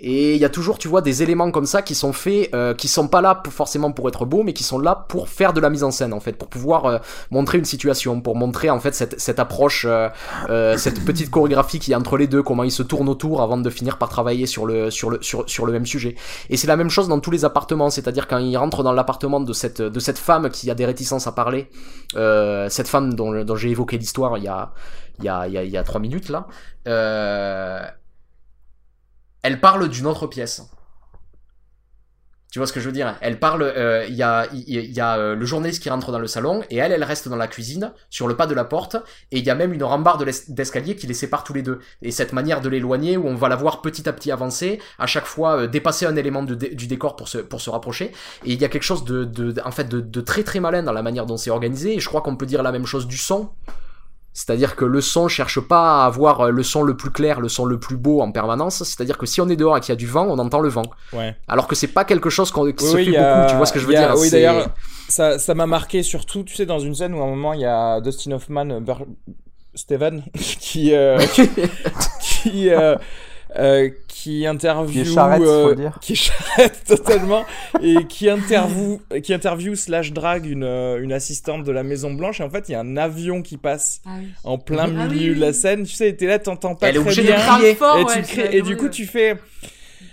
Et il y a toujours, tu vois, des éléments comme ça qui sont faits, euh, qui sont pas là pour, forcément pour être beaux, mais qui sont là pour faire de la mise en scène, en fait, pour pouvoir euh, montrer une situation, pour montrer en fait cette, cette approche, euh, euh, cette petite chorégraphie qui est entre les deux, comment ils se tournent autour avant de finir par travailler sur le sur le sur, sur le même sujet. Et c'est la même chose dans tous les appartements, c'est-à-dire quand ils rentrent dans l'appartement de cette de cette femme qui a des réticences à parler, euh, cette femme dont, dont j'ai évoqué l'histoire il y a il y a il y a, il y a trois minutes là. Euh, elle parle d'une autre pièce. Tu vois ce que je veux dire Elle parle, euh, il y a, euh, le journaliste qui rentre dans le salon et elle, elle reste dans la cuisine, sur le pas de la porte, et il y a même une rambarde d'es- d'escalier qui les sépare tous les deux. Et cette manière de l'éloigner, où on va la voir petit à petit avancer, à chaque fois euh, dépasser un élément de du décor pour se, pour se rapprocher. Et il y a quelque chose de, de, de- en fait, de, de très très malin dans la manière dont c'est organisé, et je crois qu'on peut dire la même chose du son. C'est-à-dire que le son cherche pas à avoir euh, le son le plus clair, le son le plus beau en permanence. C'est-à-dire que si on est dehors et qu'il y a du vent, on entend le vent. Ouais. Alors que c'est pas quelque chose qu'on, qui Oui, se oui, fait il y a- beaucoup. Tu vois ce que je veux a- dire Oui, d'ailleurs, ça ça m'a marqué surtout, tu sais, dans une scène où à un moment il y a Dustin Hoffman, Steven, qui euh, qui euh, euh, qui interview Qui est charrette, faut euh, qui est charrette totalement et qui interview qui interview slash drague une euh, une assistante de la Maison Blanche. Et en fait il y a un avion qui passe Ah oui. en plein Ah milieu oui, de la scène. Tu sais t'es là t'entends pas Elle est très bien. et, tu crées- et du coup tu fais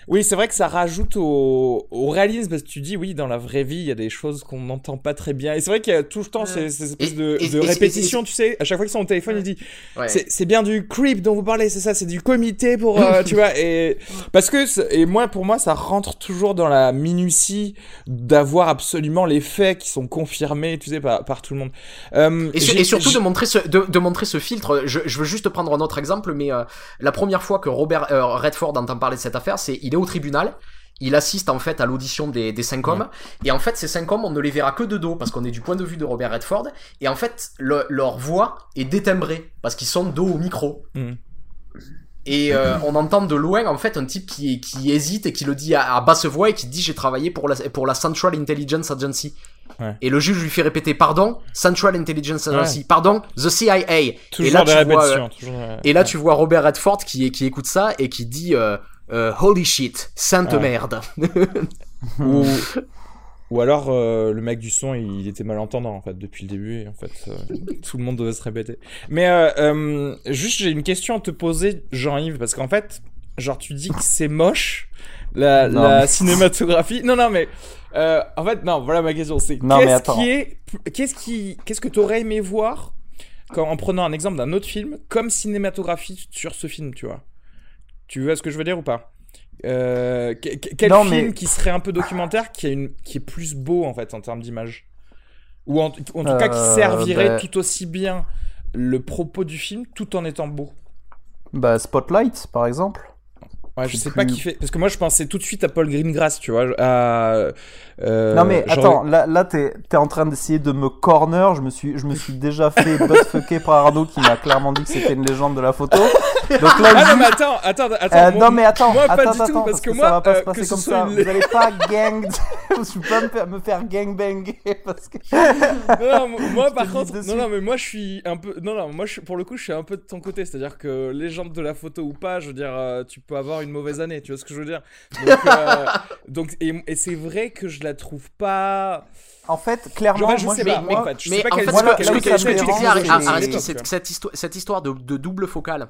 oui c'est vrai que ça rajoute au, au réalisme parce que tu dis oui dans la vraie vie il y a des choses qu'on n'entend pas très bien et c'est vrai qu'il y a tout le temps Ouais. ces, ces espèces Et- de, et- de et- et- répétitions tu sais à chaque fois qu'ils sont au téléphone Ouais. il dit Ouais. c'est c'est bien du creep dont vous parlez, c'est ça, c'est du comité pour, euh, tu vois, et parce que et moi pour moi ça rentre toujours dans la minutie d'avoir absolument les faits qui sont confirmés, tu sais, par, par tout le monde. Euh, Et, su- j'ai- et surtout de montrer ce de, de montrer ce filtre. Je, je veux juste prendre un autre exemple, mais euh, la première fois que Robert euh, Redford entend parler de cette affaire, c'est il est au tribunal. Il assiste en fait à l'audition des, des cinq hommes. Et en fait ces cinq hommes on ne les verra que de dos parce qu'on est du point de vue de Robert Redford. Et en fait le- leur voix est détimbrée parce qu'ils sont dos au micro. Mhm. et euh, on entend de loin en fait un type qui, qui hésite et qui le dit à, à basse voix et qui dit j'ai travaillé pour la, pour la Central Intelligence Agency. Ouais. et le juge lui fait répéter pardon Central Intelligence Agency pardon the CIA toujours et là des tu vois toujours, euh, et là tu vois Robert Redford qui, qui écoute ça et qui dit euh, euh, holy shit sainte Ouais. merde ou ou alors euh, le mec du son il était malentendant en fait depuis le début et en fait euh, tout le monde devait se répéter. Mais euh, euh, juste j'ai une question à te poser Jean-Yves parce qu'en fait genre tu dis que c'est moche la, Non, la mais- cinématographie. Non non mais euh, en fait non voilà ma question c'est qu'est-ce qui est qu'est-ce qui qu'est-ce que t'aurais aimé voir quand, en prenant un exemple d'un autre film comme cinématographie sur ce film tu vois? Tu vois ce que je veux dire ou pas? Euh, que- que- quel Non, film mais- qui serait un peu documentaire qui, a une, qui est plus beau en fait en termes d'image? Ou en, en tout cas qui Euh, servirait bah- tout aussi bien le propos du film tout en étant beau? Bah, Spotlight, par exemple. Ouais, je sais pas qui fait. Parce que moi je pensais tout de suite à Paul Greengrass, tu vois. À, euh, non mais genre- attends, là, là t'es es en train d'essayer de me corner. Je me suis, je me suis déjà fait buttfucker par Arnaud qui m'a clairement dit que c'était une légende de la photo. Donc là, Ah non juste- mais attends, attends, attends. Euh, moi- non mais attends, moi, pas attends, du tout, attends, parce que ça moi, va pas euh, se que passer comme ça. une- Vous allez pas gang, je peux pas me faire, gangbanger parce que. non, non, moi Je par contre, non, non, mais moi je suis un peu, non, non, moi je, pour le coup je suis un peu de ton côté, c'est-à-dire que légende de la photo ou pas, je veux dire, euh, tu peux avoir une mauvaise année, tu vois ce que je veux dire. Donc, euh, donc et, et c'est vrai que je la trouve pas. En fait, clairement, je moi, sais je- pas, moi- en fait, je mais sais pas en fait, ce que, tu disais, cette, histoire, cette histoire de, de double focale,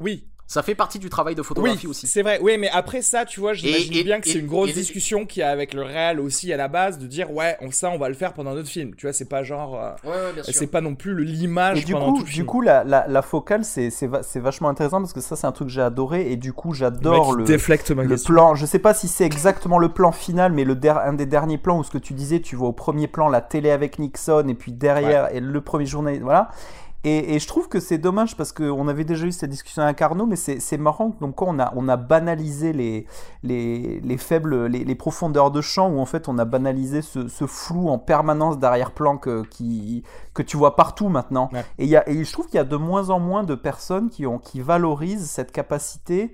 Oui, ça fait partie du travail de photographie oui, aussi. c'est vrai. Oui, mais après ça, tu vois, j'imagine bien que c'est une grosse et discussion qu'il y a avec le réal aussi à la base de dire ouais, on, ça on va le faire pendant notre film. Tu vois, c'est pas genre, euh, Ouais, ouais, bien sûr. c'est pas non plus le- l'image Et du pendant coup, tout le du film. coup, la, la, la focale, c'est c'est va- c'est vachement intéressant parce que ça, c'est un truc que j'ai adoré et du coup, j'adore le, plan. Je sais pas si c'est exactement le plan final, mais le der- un des derniers plans où ce que tu disais, tu vois au premier plan la télé avec Nixon et puis derrière et le premier journée, voilà. Et, et je trouve que c'est dommage parce qu'on avait déjà eu cette discussion avec Arnaud, mais c'est marrant quoi on a, on a banalisé les, les, les faibles, les, les profondeurs de champ, où en fait on a banalisé ce, ce flou en permanence d'arrière-plan que, qui, que tu vois partout maintenant. Ouais. Et, y a, et je trouve qu'il y a de moins en moins de personnes qui, ont, qui valorisent cette capacité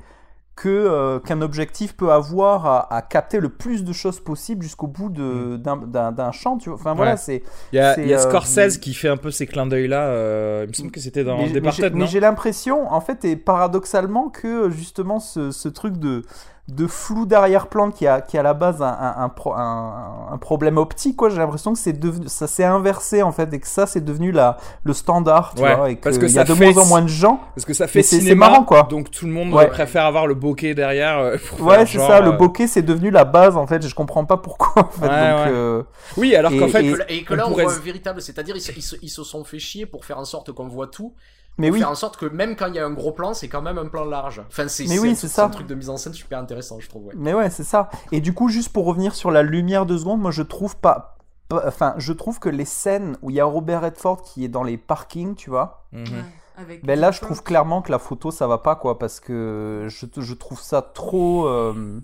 que euh, qu'un objectif peut avoir à, à capter le plus de choses possible jusqu'au bout de d'un- champ. Tu vois. Enfin voilà, c'est. Il y a, y euh, Scorsese qui fait un peu ces clins d'œil-là. euh, il me semble que c'était dans Departed, mais j'ai l'impression, en fait, et paradoxalement, que justement ce, ce truc de, de flou d'arrière-plan qui a, qui a à la base un, un, un, un- problème optique, quoi. J'ai l'impression que c'est devenu, ça s'est inversé en fait, et que ça c'est devenu la, le standard, tu Ouais, vois, et parce que y a de fait- moins en moins de gens. Parce que ça fait c'est- marrant, quoi. donc tout le monde Ouais. préfère avoir le bokeh derrière. euh, pour Ouais, c'est genre, ça, le euh, bokeh c'est devenu la base en fait, je comprends pas pourquoi en fait. Ouais, donc, ouais. euh, Oui, alors qu'en Et- fait, et- Et que on là, on pourrait- voit un véritable, c'est-à-dire ils, ils se, ils se sont fait chier pour faire en sorte qu'on voit tout, Mais pour oui, faire en sorte que même quand il y a un gros plan, c'est quand même un plan large. Enfin, c'est Mais oui, un- c'est ça. un truc de mise en scène super intéressant, je trouve. Ouais. Mais ouais, c'est ça. Et du coup, juste pour revenir sur la lumière deux secondes, moi je trouve pas. pas- Enfin, je trouve que les scènes où il y a Robert Redford qui est dans les parkings, tu vois, Mhm. Ouais, avec ben là je trouve clairement que la photo ça va pas quoi, parce que je, je trouve ça trop. euh,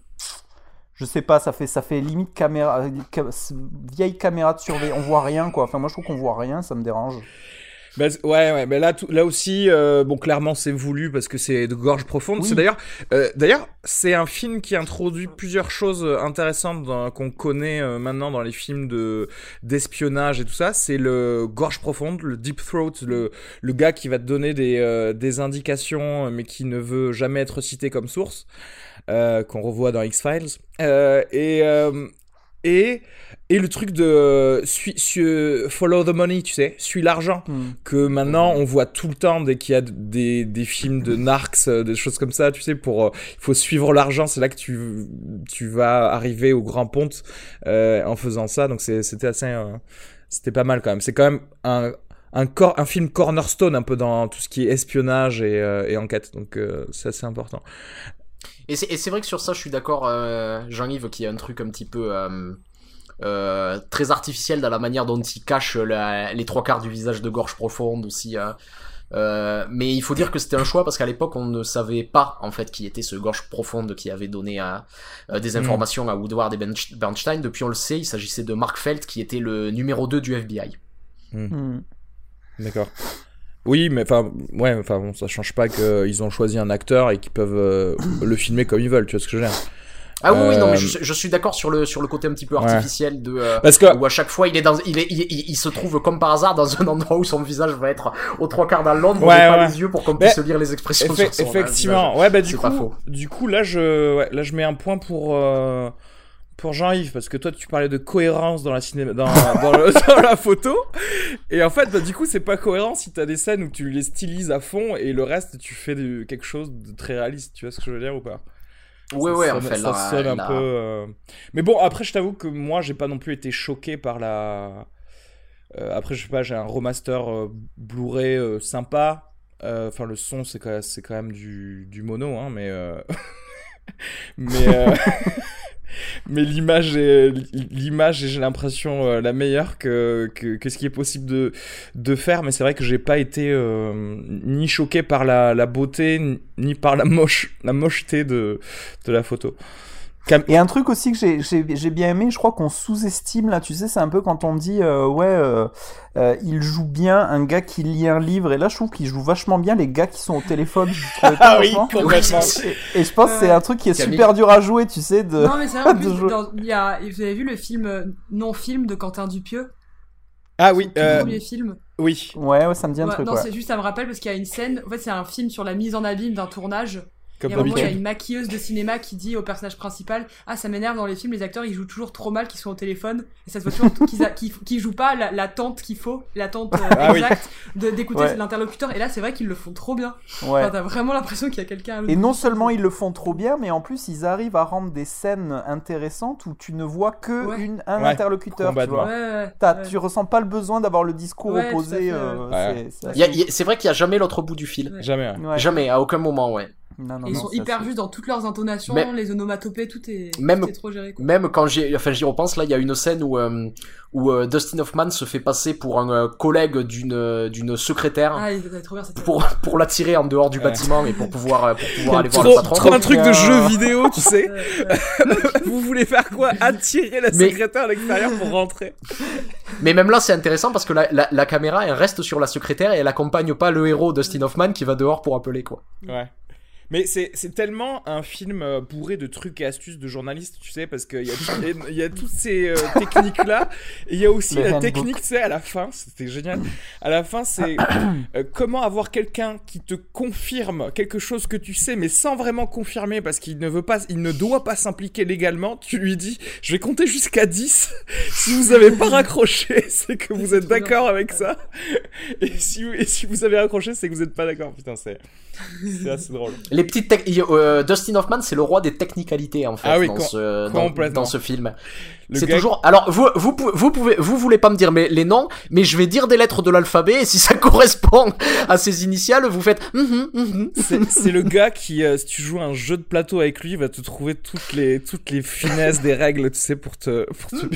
je sais pas, ça fait, ça fait limite caméra, euh, ca- vieille caméra de surveillance, on voit rien quoi. Enfin, moi je trouve qu'on voit rien, ça me dérange. Bah, ouais, ouais, mais là, tout- là aussi, euh, bon, clairement, c'est voulu parce que c'est de gorge profonde. Oui. C'est d'ailleurs, euh, d'ailleurs, c'est un film qui introduit plusieurs choses euh, intéressantes qu'on connaît euh, maintenant dans les films de d'espionnage et tout ça. C'est le gorge profonde, le deep throat, le le gars qui va te donner des euh, des indications, mais qui ne veut jamais être cité comme source, euh, qu'on revoit dans X Files. Euh, et euh, et et le truc de follow the money, tu sais, suis l'argent Hmm. que maintenant on voit tout le temps dès qu'il y a des, des films de narcs, euh, des choses comme ça, tu sais, pour euh, il faut suivre l'argent, c'est là que tu tu vas arriver au grand ponte euh, en faisant ça, donc c'était assez euh, c'était pas mal quand même. C'est quand même un un, cor un film cornerstone un peu dans tout ce qui est espionnage et, euh, et enquête, donc c'est assez important. Et c'est vrai que sur ça, je suis d'accord, euh, Jean-Yves, qu'il y a un truc un petit peu euh, euh, très artificiel dans la manière dont il cache la- les trois quarts du visage de gorge profonde aussi. mais il faut dire que c'était un choix parce qu'à l'époque on ne savait pas en fait qui était ce gorge profonde qui avait donné à, euh, des Mm. informations à Woodward et Bernstein. Depuis on le sait, il s'agissait de Mark Felt qui était le numéro 2 du FBI. Hmm. D'accord. Oui, mais enfin, ouais, enfin bon, ça change pas qu'ils ont choisi un acteur et qu'ils peuvent euh, le filmer comme ils veulent, tu vois ce que je veux dire. Ah oui, oui, non, mais Euh, je, je suis d'accord sur le sur le côté un petit peu Ouais. artificiel de euh, Parce que où à chaque fois il est dans il, est, il, il- il se trouve comme par hasard dans un endroit où son visage va être aux trois quarts dans l'ombre, on Ouais, pas ouais. les yeux pour qu'on puisse lire les expressions sur son euh, effectivement, visage. ouais, bah du coup, du coup là je, ouais, là je mets un point pour euh, pour Jean-Yves parce que toi tu parlais de cohérence dans la cinéma, dans, dans, le- dans la photo et en fait bah du coup c'est pas cohérent si t'as des scènes où tu les stylises à fond et le reste tu fais de, quelque chose de très réaliste, tu vois ce que je veux dire ou pas? Ouais, Ça ouais, sonne- en fait, ça là, sonne un là- peu. euh, Mais bon, après, je t'avoue que moi, j'ai pas non plus été choqué par la. Euh, après, je sais pas, j'ai un remaster euh, Blu-ray euh, sympa. Enfin, le son, c'est quand, même- c'est quand même du, du mono, hein, mais. mais. Mais l'image est, l'image j'ai l'impression, euh, la meilleure que, que, ce qui est possible de, de faire. Mais c'est vrai que j'ai pas été euh, ni choqué par la, la beauté, ni- ni par la moche, la mocheté de, de la photo. Et un truc aussi que j'ai- bien aimé, je crois qu'on sous-estime là, tu sais, c'est un peu quand on dit euh, ouais, euh, euh, il joue bien un gars qui lit un livre, et là je trouve qu'il joue vachement bien les gars qui sont au téléphone. Ah oui, complètement. et, et je pense que c'est un truc qui est Camille. super dur à jouer, tu sais, de. Non, mais c'est vrai, en plus, dans- il y a, vous avez vu le film non-film de Quentin Dupieux? Ah oui, euh, premier film. oui. Ouais, ouais, ça me dit un Ouais, truc. non, ouais. c'est juste, ça me rappelle parce qu'il y a une scène. En fait, c'est un film sur la mise en abîme d'un tournage. Comme un moment, il y a une maquilleuse de cinéma qui dit au personnage principal Ah, ça m'énerve dans les films, les acteurs ils jouent toujours trop mal qu'ils sont au téléphone. Et ça se voit toujours qu'ils a- qu'ils qu'ils jouent pas la- l'attente qu'il faut, l'attente euh, Ah oui. exacte de- d'écouter Ouais. l'interlocuteur. Et là, c'est vrai qu'ils le font trop bien. Ouais. Enfin, T'as vraiment l'impression qu'il y a quelqu'un à l'autre Et non seulement ils le font trop bien, mais en plus ils arrivent à rendre des scènes intéressantes où tu ne vois que Ouais. une, un Ouais, interlocuteur. Tu vois. Ouais, ouais, T'as- ouais. Tu ressens pas le besoin d'avoir le discours opposé. fait, euh, ouais. c'est- vrai qu'il y a jamais l'autre bout du fil. Ouais. Jamais. Ouais. Jamais, à aucun moment, ouais. Non, non, Et ils non, sont hyper justes dans toutes leurs intonations, Mais- les onomatopées, tout est, Même- tout est trop géré. Quoi. Même quand j'ai, enfin j'y repense là, il y a une scène où euh, où euh, Dustin Hoffman se fait passer pour un euh, collègue d'une d'une secrétaire Ah, il est trop bien cette pour pour l'attirer en dehors du Ouais. bâtiment et pour pouvoir pour pouvoir aller voir Trop, le patron. trop un truc de jeu vidéo, tu sais. Vous voulez faire quoi? Attirer la Mais- secrétaire à l'extérieur pour rentrer. Mais même là, c'est intéressant parce que la, la, la caméra, elle reste sur la secrétaire et elle accompagne pas le héros Dustin Hoffman qui va dehors pour appeler quoi. Ouais. Mais c'est c'est tellement un film euh, bourré de trucs et astuces de journalistes, tu sais, parce qu'il y, a y a toutes ces euh, techniques-là. Et il y a aussi Le la handbook. technique, tu sais, à la fin, c'était génial. À la fin, c'est euh, comment avoir quelqu'un qui te confirme quelque chose que tu sais, mais sans vraiment confirmer, parce qu'il ne veut pas, il ne doit pas s'impliquer légalement. Tu lui dis, je vais compter jusqu'à 10. Si vous avez pas raccroché, c'est que vous êtes d'accord avec ça. Et si, et si vous avez raccroché, c'est que vous êtes pas d'accord. Putain, c'est c'est assez drôle. Les petites il euh, Dustin Hoffman, c'est le roi des technicalités en fait Ah oui, dans, ce, dans, ce film. C'est gars- toujours. Alors vous vous vous pouvez vous voulez pas me dire mais les noms, mais je vais dire des lettres de l'alphabet et si ça correspond à ces initiales, vous faites. mhm, mhm. C'est c'est le gars qui, euh, si tu joues un jeu de plateau avec lui, va te trouver toutes les, toutes les finesses des règles, tu sais, pour te, pour te.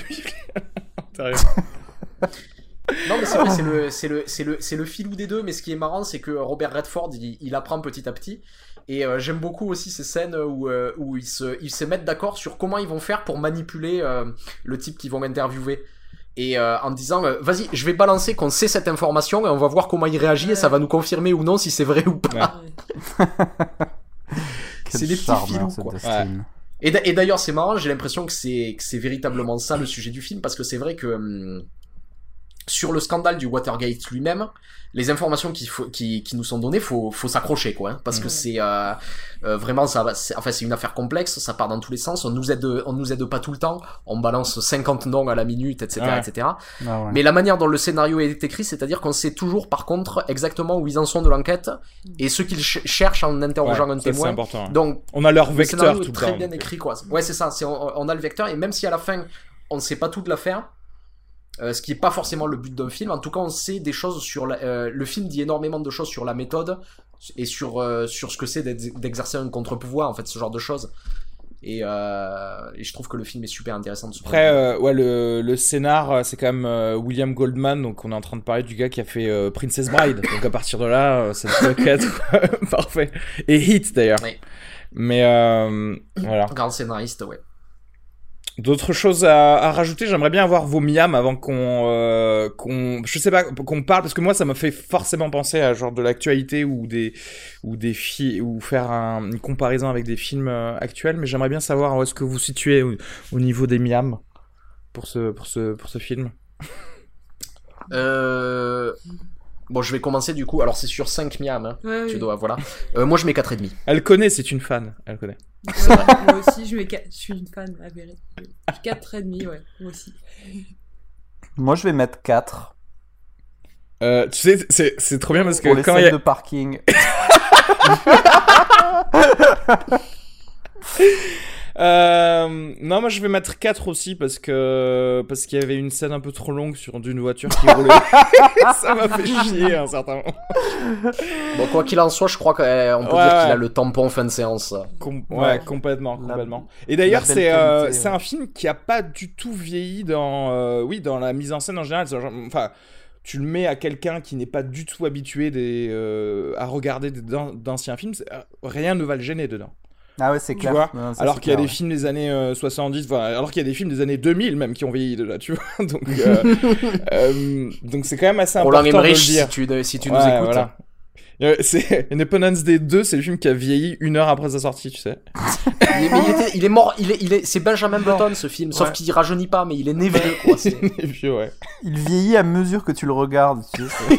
Non mais c'est vrai, c'est le c'est le c'est le c'est le filou des deux. Mais ce qui est marrant, c'est que Robert Redford, il, il apprend petit à petit. Et euh, j'aime beaucoup aussi ces scènes où euh, où ils se ils se mettent d'accord sur comment ils vont faire pour manipuler euh, le type qu'ils vont interviewer. Et euh, en disant, euh, vas-y, je vais balancer qu'on sait cette information et on va voir comment il réagit et ça va nous confirmer ou non si c'est vrai ou pas. Ouais. C'est des petits filous, quoi. Et d'a- et d'ailleurs, c'est marrant, j'ai l'impression que c'est que c'est véritablement ça le sujet du film, parce que c'est vrai que hum, sur le scandale du Watergate lui-même, les informations qui, qui, qui nous sont données, faut, faut s'accrocher, quoi. hein, parce que c'est euh, euh, vraiment ça, enfin c'est une affaire complexe, ça part dans tous les sens. On nous aide, on nous aide pas tout le temps, on balance 50 noms à la minute, etc., Ouais. etc. Ah ouais. Mais la manière dont le scénario est écrit, c'est-à-dire qu'on sait toujours, par contre, exactement où ils en sont de l'enquête et ce qu'ils ch- cherchent en interrogeant Ouais, un ça, c'est témoin. important. hein. Donc On a leur le vecteur scénario tout est le très temps. bien donc, écrit quoi. Ouais c'est ça, c'est on, on a le vecteur et même si à la fin on ne sait pas tout de l'affaire, euh, ce qui est pas forcément le but d'un film, en tout cas on sait des choses sur la, euh, le film dit énormément de choses sur la méthode et sur euh, sur ce que c'est d'ex- d'exercer un contre-pouvoir en fait ce genre de choses. Et, et je trouve que le film est super intéressant de ce Après, ouais, le, le scénar, c'est quand même William Goldman, donc on est en train de parler du gars qui a fait Princess Bride. donc à partir de là, ça peut être parfait. Et Hit d'ailleurs. Oui. Mais voilà. Grand scénariste, ouais. D'autres choses à, rajouter? J'aimerais bien avoir vos miams avant qu'on, euh, qu'on, je sais pas, qu'on parle parce que moi ça m'a fait forcément penser à genre de l'actualité ou des ou des films ou faire un- une comparaison avec des films euh, actuels. Mais j'aimerais bien savoir où est-ce que vous situez au, au niveau des miams pour ce pour ce pour ce film. Euh... Bon, je vais commencer du coup. Alors c'est sur 5 miams, hein. Ouais, tu oui. dois, voilà. Euh, moi je mets 4,5. Elle connaît, c'est une fan. Elle connaît. Ouais, moi aussi, je, mets quatre- je suis une fan avérée. 4,5, ouais, moi aussi. Moi, je vais mettre 4 Euh, tu sais, c'est c'est trop bien parce pour que les quand il y a, de parking. Euh, non, moi je vais mettre 4 aussi parce que parce qu'il y avait une scène un peu trop longue sur d'une voiture qui roulait. ça m'a fait chier un certain moment. Bon, quoi qu'il en soit, je crois qu'on peut Ouais, dire qu'il a le tampon fin de séance. Com- ouais, Ouais. complètement, La- complètement. Et d'ailleurs, c'est euh, c'est ouais. un film qui a pas du tout vieilli dans euh, oui dans la mise en scène en général. Enfin, tu le mets à quelqu'un qui n'est pas du tout habitué des, euh, à regarder d'anciens films, rien ne va le gêner dedans. Ah ouais, c'est Tu clair. vois, Non, ça, alors qu'il y a clair, des films des années euh, 70, enfin, alors qu'il y a des films des années 2000 même qui ont vieilli déjà, tu vois. Donc, euh, euh, donc c'est quand même assez Roland important de le dire. si tu, si tu Ouais, nous écoutes. voilà. Euh, C'est Independence Day 2, c'est le film qui a vieilli une heure après sa sortie, tu sais. Il est, mais il, était- il est mort, il est, il est, c'est Benjamin Button ce film, sauf Ouais. qu'il rajeunit pas, mais il est né vieux quoi. Il est vieux, ouais. Il vieillit à mesure que tu le regardes. Tu sais,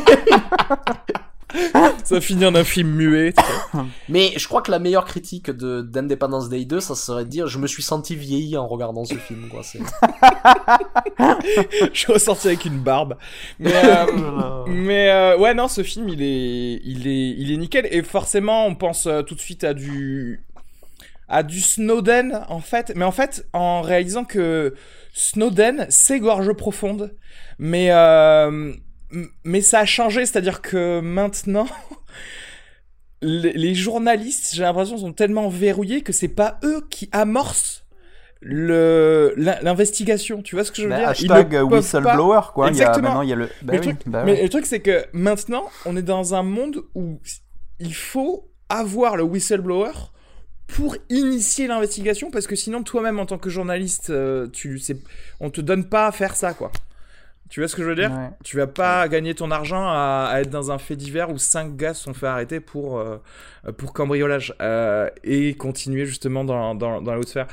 Ça finit en un film muet. Mais je crois que la meilleure critique de d'Independence Day 2, ça serait de dire je me suis senti vieilli en regardant ce film quoi. Je suis ressorti avec une barbe. Mais, euh, mais euh, ouais, non, ce film, il est, il est, il est nickel. Et forcément, on pense euh, tout de suite à du, à du Snowden, en fait. Mais en fait, en réalisant que Snowden, c'est gorge profonde. Mais, euh, mais ça a changé, c'est-à-dire que maintenant. Les, les journalistes, j'ai l'impression, sont tellement verrouillés que c'est pas eux qui amorcent le l'in- l'investigation. Tu vois ce que je veux Bah, dire? Hashtag pas- whistleblower, quoi. Il y a, Exactement. maintenant, il y a le. Bah Mais le oui, truc- bah Mais oui. le truc, c'est que maintenant, on est dans un monde où il faut avoir le whistleblower pour initier l'investigation, parce que sinon, toi-même, en tant que journaliste, euh, tu sais, on te donne pas à faire ça, quoi. Tu vois ce que je veux dire Ouais. Tu vas pas gagner ton argent à, à être dans un fait divers où cinq gars se sont fait arrêter pour, euh, pour cambriolage euh, et continuer justement dans, dans, dans la haute sphère.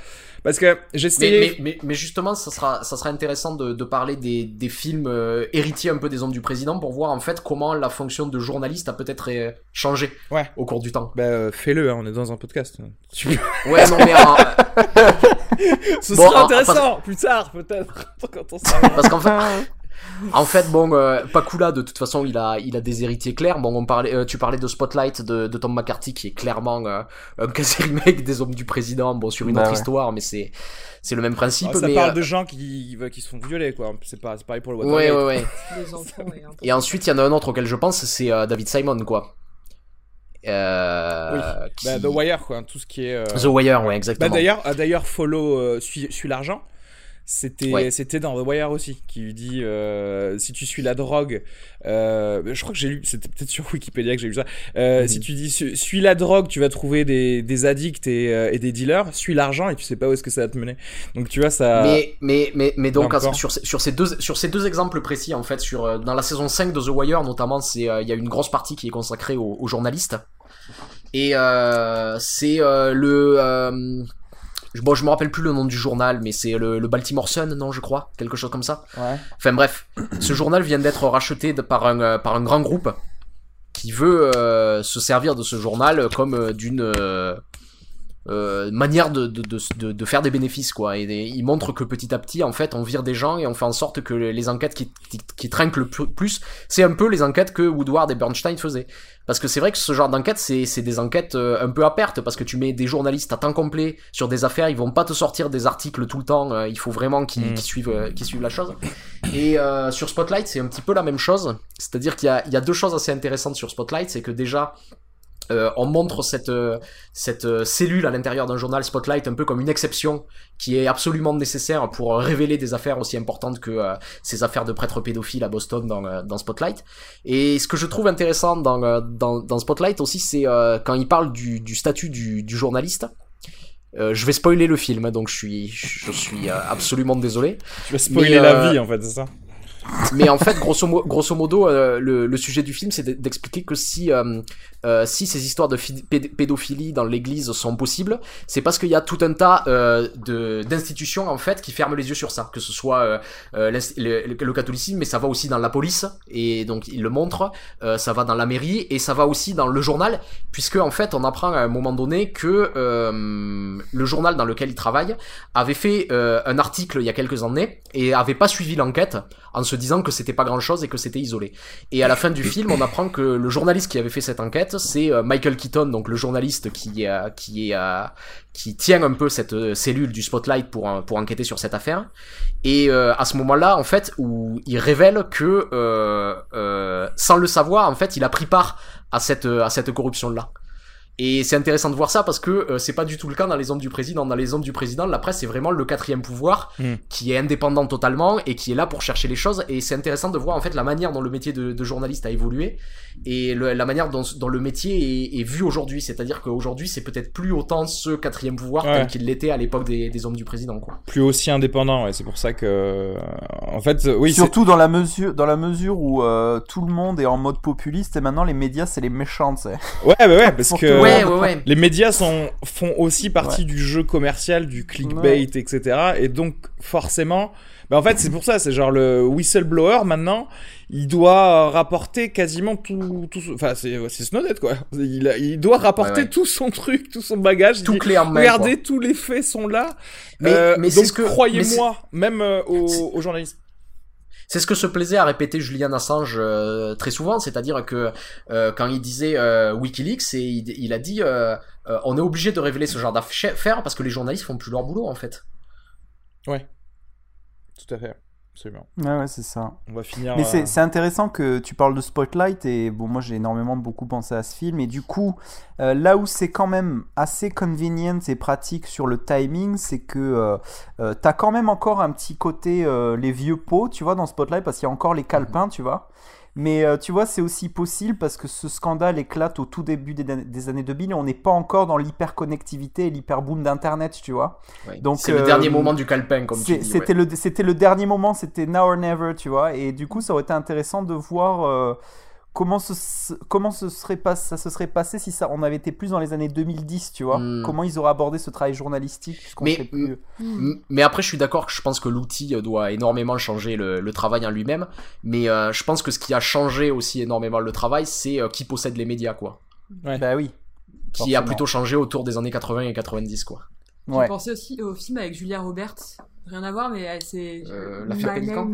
Parce que j'ai Mais, essayé. mais, mais, mais justement, ça sera, ça sera intéressant de, de parler des, des films euh, héritiers un peu des hommes du président pour voir en fait comment la fonction de journaliste a peut-être changé Ouais. au cours du temps. Bah, euh, fais-le, hein, on est dans un podcast. Tu- Ouais, non, mais Ce Bon, sera en- intéressant plus tard, peut-être. quand on sera- parce qu'en fait, en fait, bon, euh, Pakula, de toute façon, il a, il a des héritiers clairs. Bon, on parlait, euh, tu parlais de Spotlight de, de Tom McCarthy, qui est clairement euh, un quasi remake des hommes du président, bon, sur une Bah autre ouais. histoire, mais c'est, c'est le même principe. Ah, ça mais, parle euh, de gens qui, qui se font violer, quoi. C'est pas, c'est pareil pour le Ouais, Watergate. ouais, ouais. Enfants et ensuite, il y en a un autre auquel je pense, c'est euh, David Simon, quoi. Euh, Oui. qui- Bah, The Wire, quoi. Tout ce qui est. euh, The Wire, ouais, Bah, exactement. d'ailleurs, d'ailleurs, follow euh, suis, suis l'argent. C'était, Ouais. c'était dans The Wire aussi, qui lui dit euh, si tu suis la drogue, euh, je crois que j'ai lu, c'était peut-être sur Wikipédia que j'ai lu ça. Euh, Mhm. Si tu dis su- suis la drogue, tu vas trouver des, des addicts et, euh, et des dealers. Suis l'argent et tu sais pas où est-ce que ça va te mener. Donc tu vois ça. Mais, mais, mais, mais donc, sur, sur, ces deux, sur ces deux exemples précis, en fait, sur, euh, dans la saison 5 de The Wire, notamment, c'est, euh, il y a une grosse partie qui est consacrée aux, aux journalistes. Et euh, c'est euh, le... euh, je- bon, je me rappelle plus le nom du journal, mais c'est le, le Baltimore Sun, non, je crois Quelque chose comme ça Ouais. Enfin bref, ce journal vient d'être racheté de- par, un, euh, par un grand groupe qui veut euh, se servir de ce journal comme euh, d'une euh, manière de, de, de, de, faire des bénéfices quoi. Et il montre que petit à petit en fait on vire des gens et on fait en sorte que les enquêtes qui, qui, qui trinquent le pl- plus, c'est un peu les enquêtes que Woodward et Bernstein faisaient. Parce que c'est vrai que ce genre d'enquête, c'est c'est des enquêtes euh, un peu à perte, parce que tu mets des journalistes à temps complet sur des affaires, ils vont pas te sortir des articles tout le temps, euh, il faut vraiment qu'ils Mm. suivent, euh, qu'ils suivent la chose. Et euh, sur Spotlight, c'est un petit peu la même chose, c'est-à-dire qu'il y a, il y a deux choses assez intéressantes sur Spotlight, c'est que déjà, euh, on montre cette, euh, cette euh, cellule à l'intérieur d'un journal Spotlight un peu comme une exception qui est absolument nécessaire pour euh, révéler des affaires aussi importantes que euh, ces affaires de prêtres pédophiles à Boston dans, dans Spotlight. Et ce que je trouve intéressant dans, dans, dans Spotlight aussi, c'est euh, quand il parle du, du statut du, du journaliste. Euh, je vais spoiler le film, donc je suis, je suis absolument désolé. tu vas spoiler mais, la euh, vie en fait, c'est ça? Mais en fait, grosso, mo- grosso modo, euh, le, sujet du film, c'est d'expliquer que si, euh, euh, si ces histoires de pédophilie dans l'Église sont possibles, c'est parce qu'il y a tout un tas d'institutions en fait qui ferment les yeux sur ça, que ce soit le, le- catholicisme, mais ça va aussi dans la police. Et donc il le montre, ça va dans la mairie et ça va aussi dans le journal, puisque en fait on apprend à un moment donné que le journal dans lequel il travaille avait fait un article il y a quelques années et avait pas suivi l'enquête en se disant que c'était pas grand chose et que c'était isolé. Et à la fin du film, on apprend que le journaliste qui avait fait cette enquête, c'est euh, Michael Keaton, donc le journaliste qui euh, qui est, euh, qui tient un peu cette cellule du spotlight pour, pour enquêter sur cette affaire. Et euh, à ce moment-là, en fait, où il révèle que, sans le savoir, en fait, il a pris part à cette, à cette corruption-là. Et c'est intéressant de voir ça parce que euh, c'est pas du tout le cas dans les hommes du président. Dans les hommes du président, la presse c'est vraiment le quatrième pouvoir Mm. qui est indépendant totalement et qui est là pour chercher les choses. Et c'est intéressant de voir en fait la manière dont le métier de, de journaliste a évolué et le- la manière dont, dont le métier est, est vu aujourd'hui. C'est-à-dire qu'aujourd'hui c'est peut-être plus autant ce quatrième pouvoir Ouais. tel qu'il l'était à l'époque des, des hommes du président. Quoi. Plus aussi indépendant, ouais. C'est pour ça que, euh, en fait, oui. Surtout dans la mesure, dans la mesure où euh, tout le monde est en mode populiste et maintenant les médias c'est les méchants. Ouais, bah ouais, parce que. Ouais, ouais, ouais. Les médias sont, font aussi partie du jeu commercial, du clickbait, etc. Et donc, forcément, bah en fait, c'est pour ça, c'est genre le whistleblower maintenant, il doit rapporter quasiment tout. tout enfin, c'est c'est Snowden, quoi. Il, a- il doit rapporter Ouais, ouais. tout son truc, tout son bagage. Tout dit, clé en main. Regardez, quoi. tous les faits sont là. Mais- Euh, mais c'est donc, ce que- mais croyez-moi, même euh, aux, aux journalistes. C'est ce que se plaisait à répéter Julian Assange euh, très souvent, c'est-à-dire que euh, quand il disait euh, WikiLeaks, et il, a dit euh, euh, on est obligé de révéler ce genre d'affaires parce que les journalistes font plus leur boulot en fait. Tout à fait. Absolument. Ouais, ouais, c'est ça. On va finir. Mais euh, c'est intéressant que tu parles de Spotlight et bon moi j'ai énormément beaucoup pensé à ce film et du coup euh, là où c'est quand même assez convenient et pratique sur le timing c'est que euh, euh, t'as quand même encore un petit côté euh, les vieux pots tu vois dans Spotlight parce qu'il y a encore les calepins tu vois Mais euh, tu vois, c'est aussi possible parce que ce scandale éclate au tout début des, des années 2000 et on n'est pas encore dans l'hyperconnectivité et l'hyperboom d'Internet, tu vois. Ouais. Donc, c'est le euh, dernier moment du calepin, comme tu dis. C'était ouais. le, le dernier moment, c'était now or never, tu vois. Et du coup, ça aurait été intéressant de voir euh, comment, ce, comment ce serait pas, ça se serait passé si ça, on avait été plus dans les années 2010, tu vois? Hmm. Comment ils auraient abordé ce travail journalistique. puisqu'on Mais- serait plus- Mais après, je suis d'accord que je pense que l'outil euh, doit énormément changer le, le travail en lui-même. Mais euh, je pense que ce qui a changé aussi énormément le travail, c'est euh, qui possède les médias, quoi. Bah oui. Qui Forcément. a plutôt changé autour des années 80 et 90, quoi. J'ai Ouais. pensé aussi au film avec Julia Roberts. Rien à voir, mais c'est. Euh, L'affaire My Pélican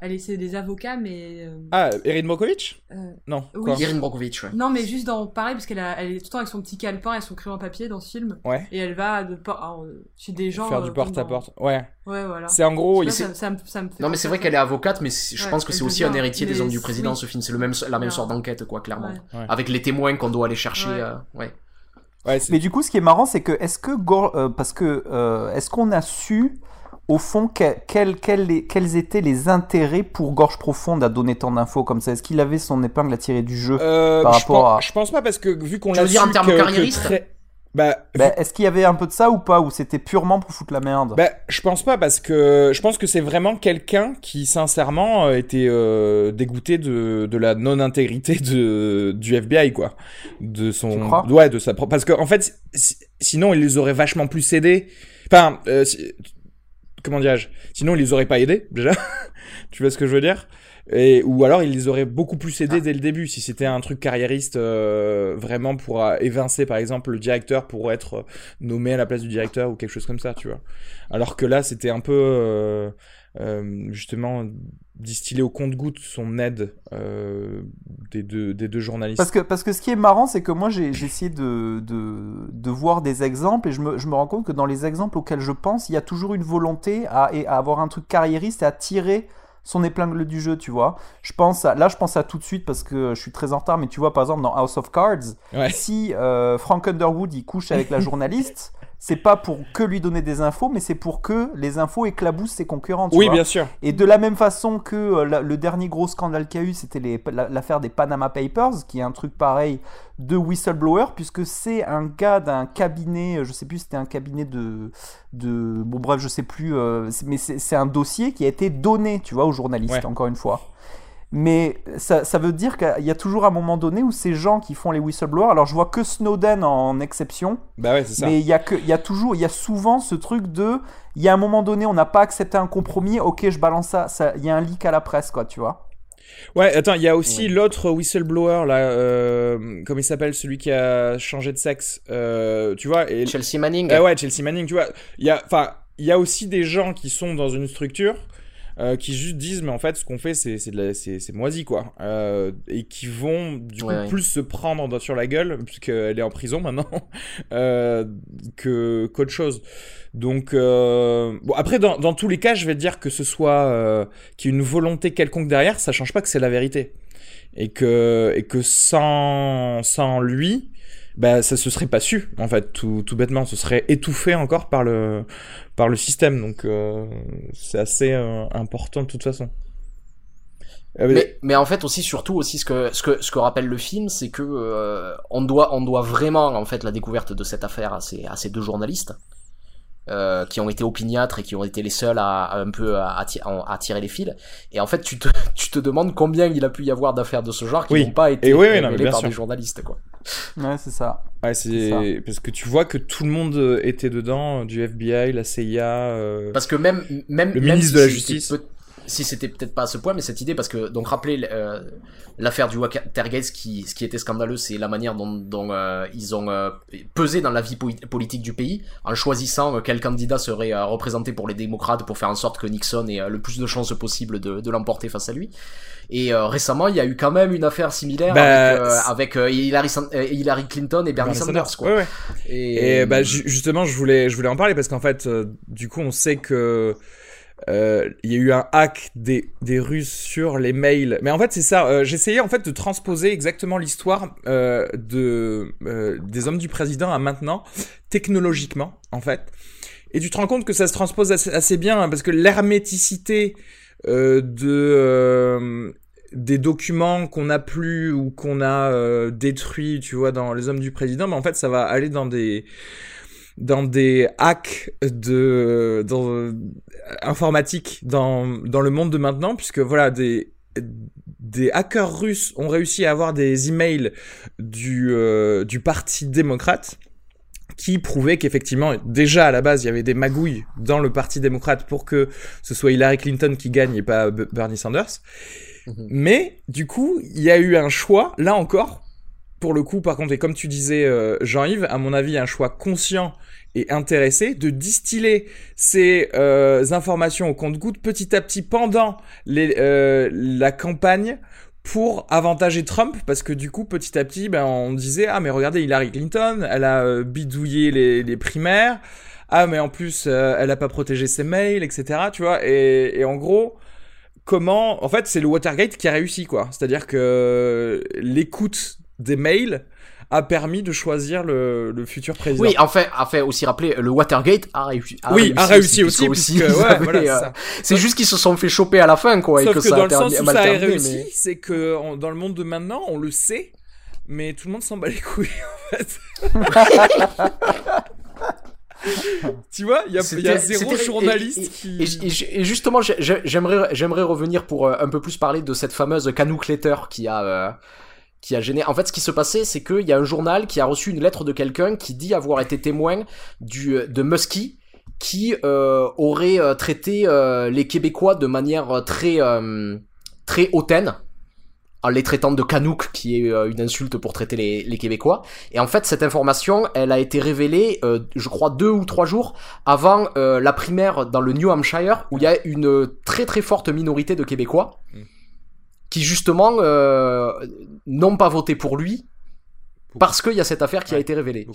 Elle c'est des avocats, mais. euh, Ah, Erin Brockovich euh, Non. Oui. quoi Irine Brokovich, ouais. Non, mais juste dans. Pareil, parce qu'elle a- elle est tout le temps avec son petit calepin et son crayon à papier dans ce film. Ouais. Et elle va de por- alors, euh, chez des gens. Faire du porte-à-porte. dans- Ouais. Ouais, voilà. C'est en gros. Pas, ça, ça me- ça me fait Non, mais c'est vrai qu'elle est avocate, mais je Ouais, pense que c'est aussi un héritier des hommes du président, oui. ce film. C'est le même, la même Ouais. sorte d'enquête, quoi, clairement. Ouais. Ouais. Avec les témoins qu'on doit aller chercher. Ouais. euh, ouais. Mais du coup, ce qui est marrant, c'est que est-ce que parce que est-ce qu'on a su au fond que- quels, quels, quels étaient les intérêts pour Gorge Profonde à donner tant d'infos comme ça? Est-ce qu'il avait son épingle à tirer du jeu Euh, par je rapport pense, à- je pense pas parce que vu qu'on l'a dire en termes carriéristes? très- Bah, Bah, Est-ce qu'il y avait un peu de ça ou pas? Ou c'était purement pour foutre la merde? Bah, je pense pas parce que je pense que c'est vraiment quelqu'un qui sincèrement euh, était euh, dégoûté de, de la non-intégrité de du FBI quoi, de son Tu crois? Ouais de sa propre parce que en fait si- sinon il les aurait vachement plus aidés. Enfin euh, si- Sinon il les aurait pas aidés déjà. tu vois ce que je veux dire? Ou alors il les aurait beaucoup plus aidés dès le début. Si c'était un truc carriériste euh, vraiment pour euh, évincer par exemple le directeur pour être euh, nommé à la place du directeur ou quelque chose comme ça tu vois. Alors que là c'était un peu euh, justement distillé au compte-goutte son aide des, deux, journalistes. Parce que, parce que ce qui est marrant, c'est que moi, j'ai essayé de, de, voir des exemples et je me, je me rends compte que dans les exemples auxquels je pense, il y a toujours une volonté à, à avoir un truc carriériste et à tirer son épingle du jeu, tu vois. Je pense à, là, je pense à tout de suite parce que je suis très en retard, mais tu vois, par exemple, dans House of Cards, ouais si euh, Frank Underwood il couche avec la journaliste, c'est pas pour que lui donner des infos, mais c'est pour que les infos éclaboussent ses concurrents. tu oui vois. bien sûr Et de la même façon que euh, le dernier gros scandale qu'il y a eu, c'était l'affaire des Panama Papers, qui est un truc pareil de whistleblower, puisque c'est un gars d'un cabinet, euh, je sais plus, c'était un cabinet de, de, bon bref, je sais plus, euh, mais c'est c'est un dossier qui a été donné, tu vois, aux journalistes, Ouais. encore une fois. Mais ça, ça veut dire qu'il y a toujours un moment donné où ces gens qui font les whistleblowers, alors je vois que Snowden en exception, bah ouais c'est ça mais il y a que, il y a toujours, il y a souvent ce truc de, il y a un moment donné, on n'a pas accepté un compromis, ok, je balance ça, ça, il y a un leak à la presse, quoi, tu vois. Ouais, attends, il y a aussi Ouais. l'autre whistleblower là, euh, comment il s'appelle, celui qui a changé de sexe, euh, tu vois. Et, Chelsea Manning. Eh ouais, Chelsea Manning, tu vois. Il y a, enfin, il y a aussi des gens qui sont dans une structure. Euh, qui juste disent mais en fait ce qu'on fait c'est c'est moisi quoi. Euh, et qui vont du coup Ouais, plus se prendre sur la gueule puisqu'elle est en prison maintenant euh, que qu'autre chose. Donc bon après dans, dans tous les cas je vais te dire que ce soit qu'il y ait une volonté quelconque derrière ça change pas que c'est la vérité. Et que et que sans sans lui bah ça se serait pas su en fait tout, tout bêtement. Ce serait étouffé encore par le par le système. Donc euh, c'est assez euh, important de toute façon. Euh, Mais, mais en fait aussi surtout aussi ce que ce que ce que rappelle le film c'est que euh, on doit on doit vraiment en fait la découverte de cette affaire à ces à ces deux journalistes euh, qui ont été opiniâtres et qui ont été les seuls à, à un peu à, à ti- à tirer les fils et en fait tu te tu te demandes combien il a pu y avoir d'affaires de ce genre qui Oui. n'ont pas été Et oui, oui, non, par sûr. des journalistes quoi Ouais, c'est ça. ouais, c'est parce que tu vois que tout le monde euh, était dedans du FBI la CIA euh, Parce que même, même Le même ministre si de la Justice. peut- si c'était peut-être pas à ce point, mais cette idée, parce que donc rappelez euh, l'affaire du Watergate, ce qui, ce qui était scandaleux, c'est la manière dont, dont euh, ils ont euh, pesé dans la vie poli- politique du pays, en choisissant euh, quel candidat serait euh, représenté pour les démocrates pour faire en sorte que Nixon ait euh, le plus de chances possible de, de l'emporter face à lui. Et euh, récemment, il y a eu quand même une affaire similaire Bah, avec, euh, euh, Hillary, euh, Clinton et Bernie, Sanders, quoi. Ouais, ouais. Et, Et bah, ju- justement, je voulais, je voulais en parler parce qu'en fait, euh, du coup, on sait que euh, il y a eu un hack des, des Russes sur les mails. Mais en fait, c'est ça. euh, J'essayais en fait de transposer exactement l'histoire euh, de euh, des hommes du président à maintenant, technologiquement, en fait. Et tu te rends compte que ça se transpose assez, bien hein, parce que l'herméticité euh, de des documents qu'on a plus ou qu'on a détruits, tu vois, dans les hommes du président, mais en fait, ça va aller dans des dans des hacks de dans euh, informatique dans dans le monde de maintenant, puisque voilà des des hackers russes ont réussi à avoir des emails du euh, du parti démocrate qui prouvait qu'effectivement, déjà à la base, il y avait des magouilles dans le Parti démocrate pour que ce soit Hillary Clinton qui gagne et pas Bernie Sanders. Mhm. Mais du coup, il y a eu un choix, là encore, pour le coup, par contre, et comme tu disais, euh, Jean-Yves, à mon avis, un choix conscient et intéressé de distiller ces euh, informations au compte-gouttes petit à petit pendant les, euh, la campagne pour avantager Trump parce que du coup petit à petit ben on disait ah mais regardez Hillary Clinton elle a bidouillé les, les primaires. Ah mais en plus elle a pas protégé ses mails etc tu vois. Et, et en gros comment en fait c'est le Watergate qui a réussi quoi. C'est à dire que l'écoute des mails a permis de choisir le, le futur président Oui, en fait, en fait, aussi rappeler, le Watergate a réussi. oui a réussi aussi, ouais, voilà, c'est euh. C'est juste qu'ils se sont fait choper à la fin, quoi, et Sauf que, que, ça dans a le terminé- sens où mal ça a terminé, réussi, mais- c'est que dans le monde de maintenant, on le sait, mais tout le monde s'en bat les couilles en fait. tu vois, il y a, zéro journaliste et, et- qui. et- et- et justement, j'ai- j'ai- j'aimerais, j'aimerais revenir pour euh, un peu plus parler de cette fameuse Canouk Letter qui a, euh, qui a gêné. En fait, ce qui se passait, c'est qu'il y a un journal qui a reçu une lettre de quelqu'un qui dit avoir été témoin du, euh, de Muskie qui euh, aurait euh, traité euh, les Québécois de manière euh, très, très hautaine en les traitant de Canouk, qui est une insulte pour traiter les, les Québécois. Et en fait, cette information, elle a été révélée, je crois, deux ou trois jours avant la primaire dans le New Hampshire, où il y a une très très forte minorité de Québécois Mm. Qui justement euh, n'ont pas voté pour lui parce qu'il y a cette affaire qui a été révélée.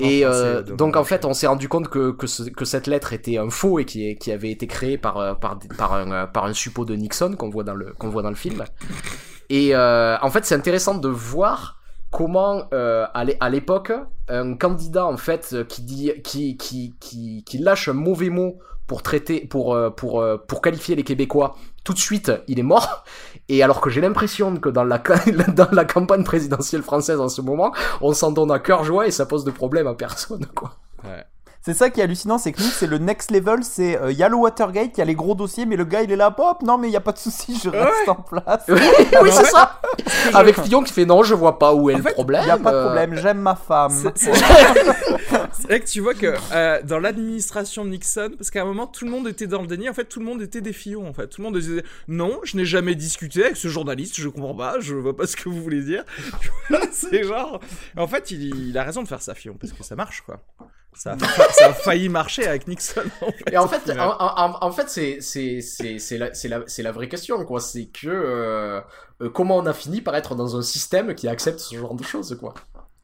Et euh, donc en fait, on s'est rendu compte que, que, ce- que cette lettre était un faux et qui, qui avait été créé par, euh, par, par, un, euh, par un suppôt de Nixon qu'on voit dans le, qu'on voit dans le film. Et euh, en fait, c'est intéressant de voir comment euh, à l'é- à l'époque un candidat en fait euh, qui dit qui qui qui, qui lâche un mauvais mot pour traiter pour euh, pour euh, pour qualifier les Québécois tout de suite il est mort et alors que j'ai l'impression que dans la campagne présidentielle française en ce moment on s'en donne à cœur joie et ça pose de problème à personne quoi. C'est ça qui est hallucinant, c'est que nous, c'est le next level, c'est il y a le Watergate, il y a les gros dossiers, mais le gars il est là, pop, non mais il y a pas de souci, je reste en place. oui c'est ça avec Fillon qui fait non je vois pas où est En le fait, problème Il y a pas de euh, problème, j'aime ma femme. C'est- vrai que tu vois que euh, dans l'administration Nixon, parce qu'à un moment tout le monde était dans le déni, en fait tout le monde était des fillons, en fait tout le monde disait non, je n'ai jamais discuté avec ce journaliste, je comprends pas, je vois pas ce que vous voulez dire. C'est genre, en fait il, il a raison de faire ça Fillon parce que ça marche quoi. Ça a, fa- ça a failli marcher avec Nixon. En fait, Et en fait, en, en- en fait, c'est c'est c'est c'est la c'est la c'est la vraie question quoi. C'est que euh, euh, comment on a fini par être dans un système qui accepte ce genre de choses quoi.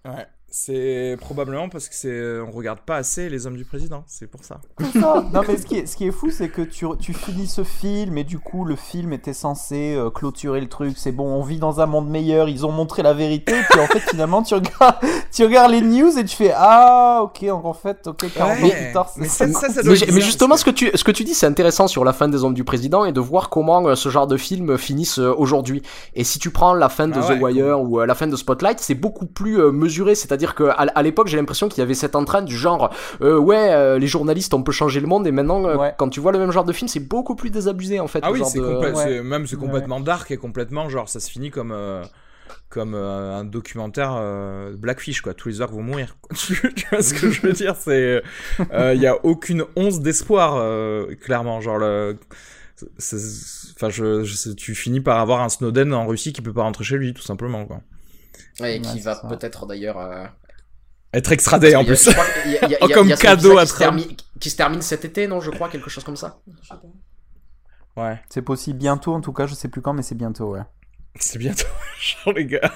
Ouais, c'est probablement parce que c'est on regarde pas assez les hommes du président, c'est pour ça. Ça. Non mais ce qui est, ce qui est fou, c'est que tu, tu finis ce film et du coup le film était censé euh, clôturer le truc. C'est bon, on vit dans un monde meilleur. Ils ont montré la vérité. Puis en fait finalement tu regardes, tu regardes les news et tu fais ah ok donc en fait ok 40 ans Ouais, plus tard c'est mais ça. ça, ça, ça doit Mais, mais justement, ce que tu ce que tu dis, c'est intéressant sur la fin des Hommes du Président et de voir comment euh, ce genre de film finissent euh, aujourd'hui. Et si tu prends la fin de Ah The ouais, Wire ou euh, la fin de Spotlight, c'est beaucoup plus euh, mesuré. C'est-à-dire que à, à l'époque, j'ai l'impression qu'il y avait cette entraîne du genre euh, ouais, euh, les journalistes, on peut changer le monde. Et maintenant, euh, Ouais. quand tu vois le même genre de film, c'est beaucoup plus désabusé en fait. Ah oui, c'est de- même c'est Ouais. complètement dark et complètement genre ça se finit comme euh, comme euh, un documentaire euh, Blackfish quoi. Tous les orques vont mourir. tu, vois ce que je veux dire? C'est euh, il y a aucune once d'espoir euh, clairement genre le Enfin, je, je- tu finis par avoir un Snowden en Russie qui peut pas rentrer chez lui, tout simplement, quoi. Ouais, et qui Ouais, va peut-être d'ailleurs. euh, Être extradé en plus. Oh, comme cadeau à qui se Trump. termine- Qui se termine cet été, non Je crois quelque chose comme ça. Ouais. C'est possible bientôt en tout cas, je sais plus quand mais c'est bientôt ouais. C'est bientôt, genre les gars.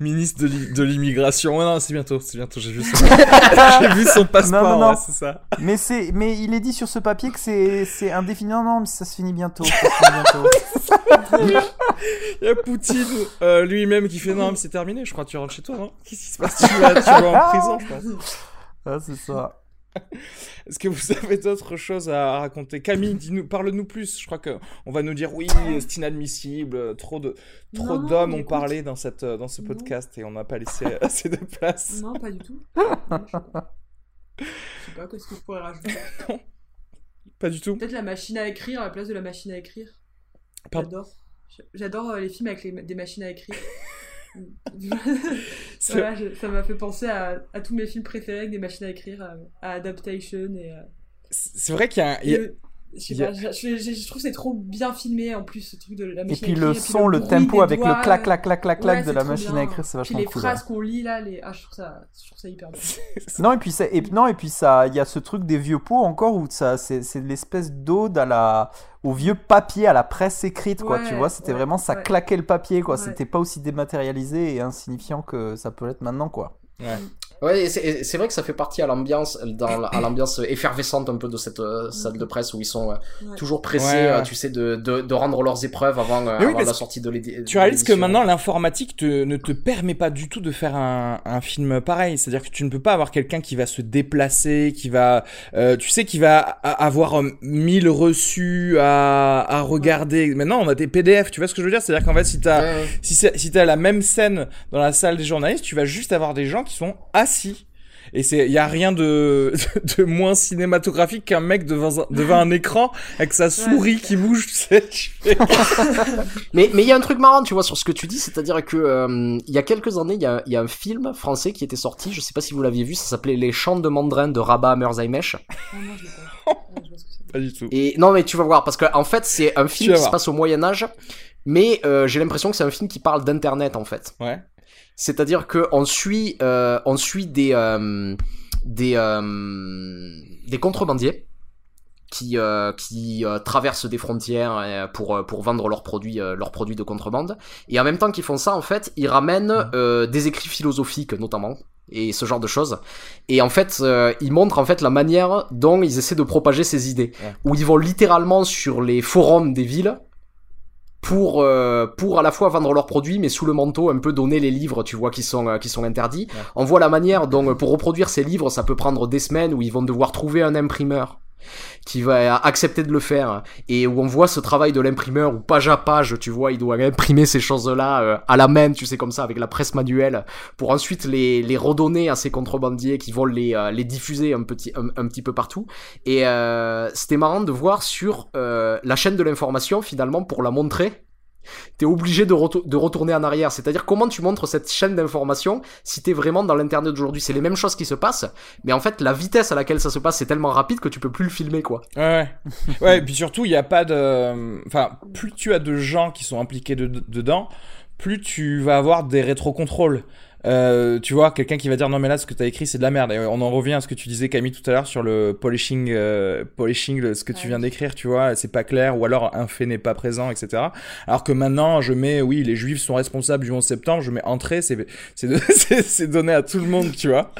Ministre de l'i- de l'immigration. Ouais, non, c'est bientôt, c'est bientôt. J'ai vu son, vu son passeport. Non, non, non. ouais, c'est ça. Mais c'est mais il est dit sur ce papier que c'est c'est indéfini. Non non mais ça se finit bientôt. Ça se finit bientôt. Il y a Poutine euh, lui-même qui fait non, mais c'est terminé. Je crois que tu rentres chez toi. Hein Qu'est-ce qui se passe? Tu vas, tu vas en prison, je pense. Ah c'est ça. Est-ce que vous avez d'autres choses à raconter? Camille, dis-nous, parle-nous plus. Je crois que on va nous dire oui, c'est inadmissible. Trop de, trop Non, d'hommes ont écoute. parlé dans cette, dans ce Non. podcast et on n'a pas laissé assez de place. Non, pas du tout. Non, je sais pas. Je sais pas, qu'est-ce que je pourrais rajouter? Pas du tout. Peut-être la machine à écrire à la place de la machine à écrire. J'adore. J'adore euh, les films avec les- des machines à écrire. C'est- voilà, je- ça m'a fait penser à, à tous mes films préférés avec des machines à écrire, à, à Adaptation et. euh, C'est vrai qu'il y a, le- je sais a- pas, je, je- je- je trouve que c'est trop bien filmé en plus ce truc de la Et machine puis à écrire. le son, le tempo avec doigts, le clac, clac, clac, clac, clac Ouais, de la machine bien. à écrire, c'est Puis vachement les cool. phrases qu'on lit là, les... ah, je, trouve ça, je trouve ça hyper bien. Non et puis ça, et, non et puis ça, il y a ce truc des vieux pots encore où ça, c'est c'est l'espèce d'ode à la, au vieux papier, à la presse écrite quoi. Ouais, tu vois, c'était ouais, vraiment ça ouais. claquait le papier quoi. Ouais. C'était pas aussi dématérialisé et insignifiant que ça peut l'être maintenant quoi. Ouais, et c'est vrai que ça fait partie à l'ambiance, à l'ambiance effervescente un peu de cette euh, salle de presse où ils sont euh, Ouais. toujours pressés, Ouais, ouais. euh, tu sais, de, de, de rendre leurs épreuves avant, euh, oui, la sortie de l'édition. Tu réalises que maintenant l'informatique te- ne te permet pas du tout de faire un, un film pareil. C'est-à-dire que tu ne peux pas avoir quelqu'un qui va se déplacer, qui va, euh, tu sais, qui va a- avoir 1000 reçus à, à regarder. Maintenant, on a des PDF. Tu vois ce que je veux dire? C'est-à-dire qu'en fait, si t'as si si t'as la même scène dans la salle des journalistes, tu vas juste avoir des gens qui sont assis. Et c'est, y a rien de, de moins cinématographique qu'un mec devant un, devant un écran avec sa souris qui bouge, tu sais. tu fais- Mais mais il y a un truc marrant, tu vois, sur ce que tu dis, c'est-à-dire que euh, il y a quelques années, il y a, il y a un film français qui était sorti, je sais pas si vous l'aviez vu, ça s'appelait Les Chants de Mandrin de Rabat Merzaimesh. Ah pas. Du tout. Et non, mais tu vas voir, parce que en fait, c'est un film qui se passe au Moyen Âge, mais euh, j'ai l'impression que c'est un film qui parle d'internet en fait. Ouais. C'est-à-dire que on suit, euh, on suit des euh, des euh, des contrebandiers qui euh, qui euh, traversent des frontières euh, pour pour vendre leurs produits leurs produits de contrebande. Et en même temps qu'ils font ça, en fait, ils ramènent euh, des écrits philosophiques notamment et ce genre de choses. Et en fait, ils montrent en fait la manière dont ils essaient de propager ces idées, Ouais. où ils vont littéralement sur les forums des villes pour euh, pour à la fois vendre leurs produits mais sous le manteau un peu donner les livres tu vois qui sont euh, qui sont interdits Ouais. on voit la manière dont pour reproduire ces livres ça peut prendre des semaines où ils vont devoir trouver un imprimeur qui va accepter de le faire. Et où on voit ce travail de l'imprimeur où page à page tu vois il doit imprimer ces choses là à la main tu sais comme ça avec la presse manuelle pour ensuite les les redonner à ces contrebandiers qui vont les euh, les diffuser un petit un petit peu partout. Et euh, c'était marrant de voir sur euh, la chaîne de l'information finalement pour la montrer t'es obligé de, retour- de retourner en arrière. C'est-à-dire comment tu montres cette chaîne d'information si t'es vraiment dans l'internet d'aujourd'hui? C'est les mêmes choses qui se passent, mais en fait la vitesse à laquelle ça se passe c'est tellement rapide que tu peux plus le filmer quoi. Ouais, ouais. et puis surtout, il n'y a pas de. Enfin, plus tu as de gens qui sont impliqués de- dedans, plus tu vas avoir des rétrocontrôles. Euh, tu vois, quelqu'un qui va dire non, mais là, ce que tu as écrit, c'est de la merde. Et on en revient à ce que tu disais, Camille, tout à l'heure sur le polishing, euh, polishing le- ce que tu viens d'écrire, tu vois, c'est pas clair, ou alors un fait n'est pas présent, etc. Alors que maintenant, je mets, oui, les juifs sont responsables du 11 septembre, je mets entrée, c'est c'est de- c'est- c'est donné à tout le monde, tu vois.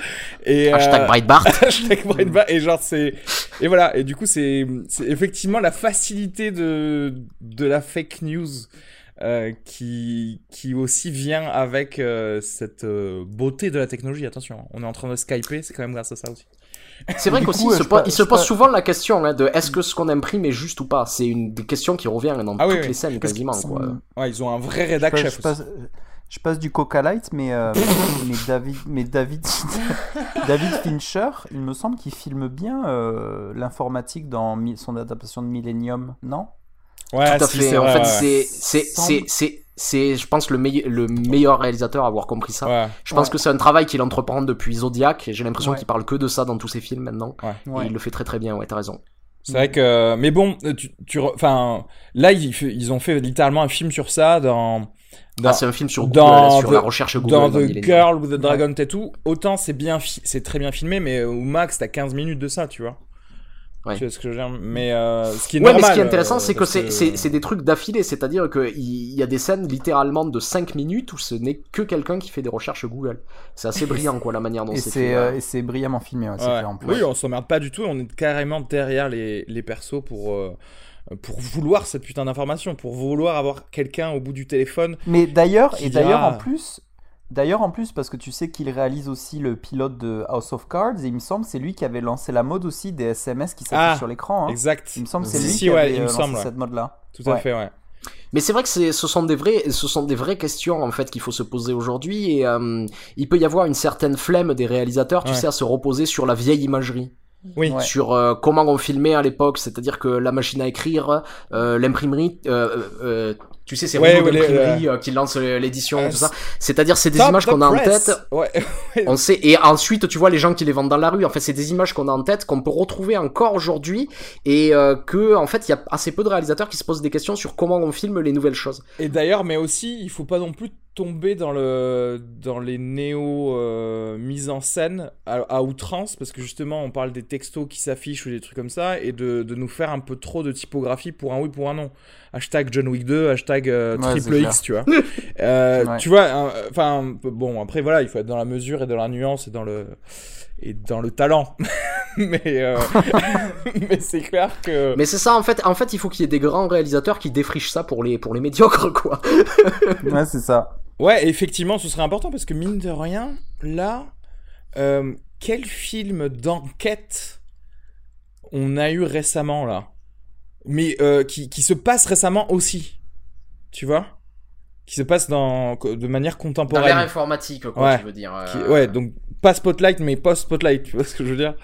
Et, Hashtag euh, Breitbart. hashtag Breitbart et genre c'est et voilà et du coup c'est c'est effectivement la facilité de de la fake news euh, qui qui aussi vient avec euh, cette euh, beauté de la technologie attention on est en train de skyper c'est quand même grâce à ça aussi C'est vrai qu'aussi il se, je pose, pa- il se pose souvent la question hein, de est-ce que ce qu'on imprime est juste ou pas? C'est une des questions qui revient dans Ah toutes oui. les scènes Parce quasiment c'est- quoi. ouais ils ont un vrai rédac chef je passe- je passe du Coca Light, mais, euh, mais David, mais David, David Fincher, il me semble qu'il filme bien euh, l'informatique dans son adaptation de Millennium, non? Ouais Tout à si, fait. c'est En vrai, fait, ouais. c'est c'est Semble- c'est c'est c'est je pense le meilleur le meilleur réalisateur à avoir compris ça. ouais Je pense Ouais. que c'est un travail qu'il entreprend depuis Zodiac et j'ai l'impression Ouais. qu'il parle que de ça dans tous ses films maintenant. Ouais. Et il le fait très très bien, ouais, t'as raison. C'est vrai que, mais bon, tu, tu, enfin, là ils, ils ont fait littéralement un film sur ça dans, dans, Ah, c'est un film sur Google, dans sur The- la recherche Google. dans dans The Millennium. Girl with the Dragon Tattoo. Autant c'est bien, fi- c'est très bien filmé, mais au max t'as 15 minutes de ça, tu vois. Ouais. Tu vois ce que je veux dire? Mais euh, ce qui est Ouais, normal. mais ce qui est intéressant, euh, c'est que c'est c'est- c'est des trucs d'affilée, c'est-à-dire qu'il y a des scènes littéralement de 5 minutes où ce n'est que quelqu'un qui fait des recherches Google. C'est assez brillant, quoi, la manière dont c'est euh, et c'est brillamment filmé, ouais, en plus. Oui, on s'emmerde pas du tout. On est carrément derrière les, les persos pour. euh, pour vouloir cette putain d'information, pour vouloir avoir quelqu'un au bout du téléphone. Mais d'ailleurs, et d'ailleurs en plus, D'ailleurs, en plus, parce que tu sais qu'il réalise aussi le pilote de House of Cards, et il me semble c'est lui qui avait lancé la mode aussi des SMS qui s'affichent Ah, sur l'écran. hein. Exact. Il me semble que c'est lui si, qui ouais, avait il me euh, lancé semble, cette mode-là. Tout à Ouais. fait, ouais. Mais c'est vrai que ce sont des vrais, ce sont des vraies questions en fait qu'il faut se poser aujourd'hui et euh, il peut y avoir une certaine flemme des réalisateurs, tu Ouais. sais, à se reposer sur la vieille imagerie, Oui. Ouais. sur euh, comment on filmait à l'époque, c'est-à-dire que la machine à écrire, euh, l'imprimerie, euh, euh, euh, tu sais, c'est Ouais, Rouleau ouais, les- d'imprimerie euh, qui lance l'édition, Euh, tout ça. C'est-à-dire, c'est des images the qu'on a en tête. Ouais. On sait, et ensuite, tu vois les gens qui les vendent dans la rue. En fait, c'est des images qu'on a en tête, qu'on peut retrouver encore aujourd'hui, et euh, que, en fait, il y a assez peu de réalisateurs qui se posent des questions sur comment on filme les nouvelles choses. Et d'ailleurs, mais aussi, il faut pas non plus tomber dans le dans les néo euh, mises en scène à, à outrance parce que justement on parle des textos qui s'affichent ou des trucs comme ça et de, de nous faire un peu trop de typographie pour un oui pour un non hashtag John Wick 2 hashtag euh, Ouais, triple X tu vois Euh, Ouais. tu vois enfin bon après voilà il faut être dans la mesure et dans la nuance et dans le et dans le talent mais euh, mais c'est clair que Mais c'est ça, en fait. En fait, il faut qu'il y ait des grands réalisateurs qui défrichent ça pour les pour les médiocres, quoi. Ouais, c'est ça. Ouais, effectivement, ce serait important parce que mine de rien, là, euh, quel film d'enquête on a eu récemment là? Mais euh, qui, qui se passe récemment aussi, tu vois? Qui se passe dans, de manière Dans contemporaine. l'ère informatique, quoi, Ouais. tu veux dire. Qui- euh, Ouais, donc pas Spotlight, mais post-Spotlight, tu vois ce que je veux dire?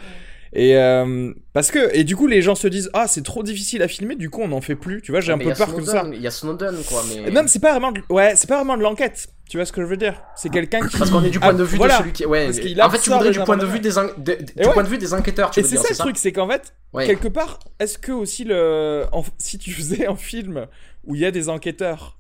Et euh, parce que et du coup les gens se disent ah c'est trop difficile à filmer du coup on n'en fait plus tu vois j'ai un peu peur que ça Il y a Snowden, quoi. Mais... non mais c'est pas vraiment de... ouais c'est pas vraiment de l'enquête tu vois ce que je veux dire? C'est quelqu'un qui Parce qu'on est du point de Ah, vue voilà. de celui qui. Ouais. En fait, tu voudrais du point de vue des de- du ouais. point de vue des enquêteurs, tu Et c'est ça le truc, c'est qu'en fait, Ouais. quelque part, est-ce que aussi le, en- si tu faisais un film où il y a des enquêteurs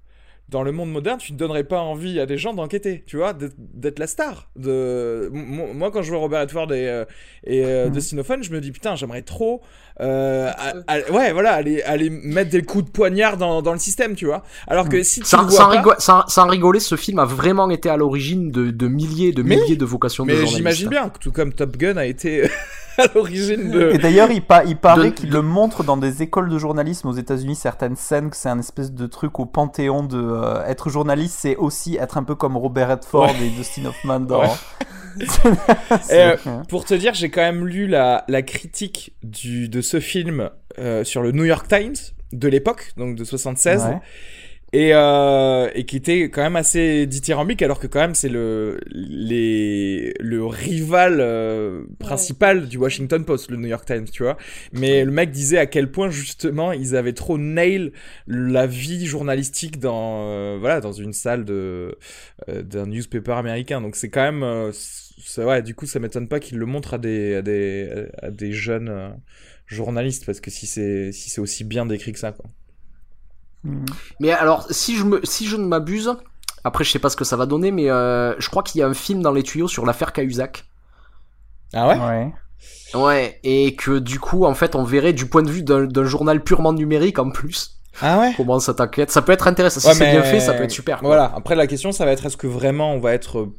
dans le monde moderne, tu ne donnerais pas envie à des gens d'enquêter, tu vois, d'être- la star. De, Mo- moi, quand je vois Robert Redford et, euh, et euh. Dustin Hoffman, je me dis putain, j'aimerais trop, euh, à- à- ouais, voilà, aller, aller mettre des coups de poignard dans, dans le système, tu vois. Alors que si tu Sans, vois sans, pas, sans- sans rigoler, ce film a vraiment été à l'origine de, de milliers, de Mais- milliers de vocations de mais j'imagine bien, tout comme Top Gun a été à l'origine de. Et d'ailleurs, il, pa- il paraît De- qu'il le montre dans des écoles de journalisme aux États-Unis, certaines scènes, que c'est un espèce de truc au panthéon de euh, être journaliste, c'est aussi être un peu comme Robert Redford et Dustin Hoffman dans. Ouais. C'est- Et, euh, Pour te dire, j'ai quand même lu la, la critique du, de ce film euh, sur le New York Times de l'époque, donc de 76, Ouais. Et, euh, et qui était quand même assez dithyrambique, alors que quand même c'est le, les, le rival euh, principal du Washington Post, le New York Times, tu vois. Mais le mec disait à quel point justement ils avaient trop nail la vie journalistique dans, euh, voilà, dans une salle de, euh, d'un newspaper américain. Donc c'est quand même, euh, ouais, du coup ça m'étonne pas qu'ils le montrent à des, à des, à des jeunes euh, journalistes, parce que si c'est, si c'est aussi bien décrit que ça, quoi. Mhm. Mais alors, si je, me, si je ne m'abuse, après je sais pas ce que ça va donner, mais euh, je crois qu'il y a un film dans les tuyaux sur l'affaire Cahuzac. Ah ouais? Ouais. Ouais, et que du coup, en fait, on verrait du point de vue d'un journal purement numérique en plus Ah ouais? comment ça t'inquiète? Ça peut être intéressant. Si Ouais, c'est mais- bien fait, ça peut être super. quoi. Voilà. Après, la question, ça va être est-ce que vraiment on va être euh,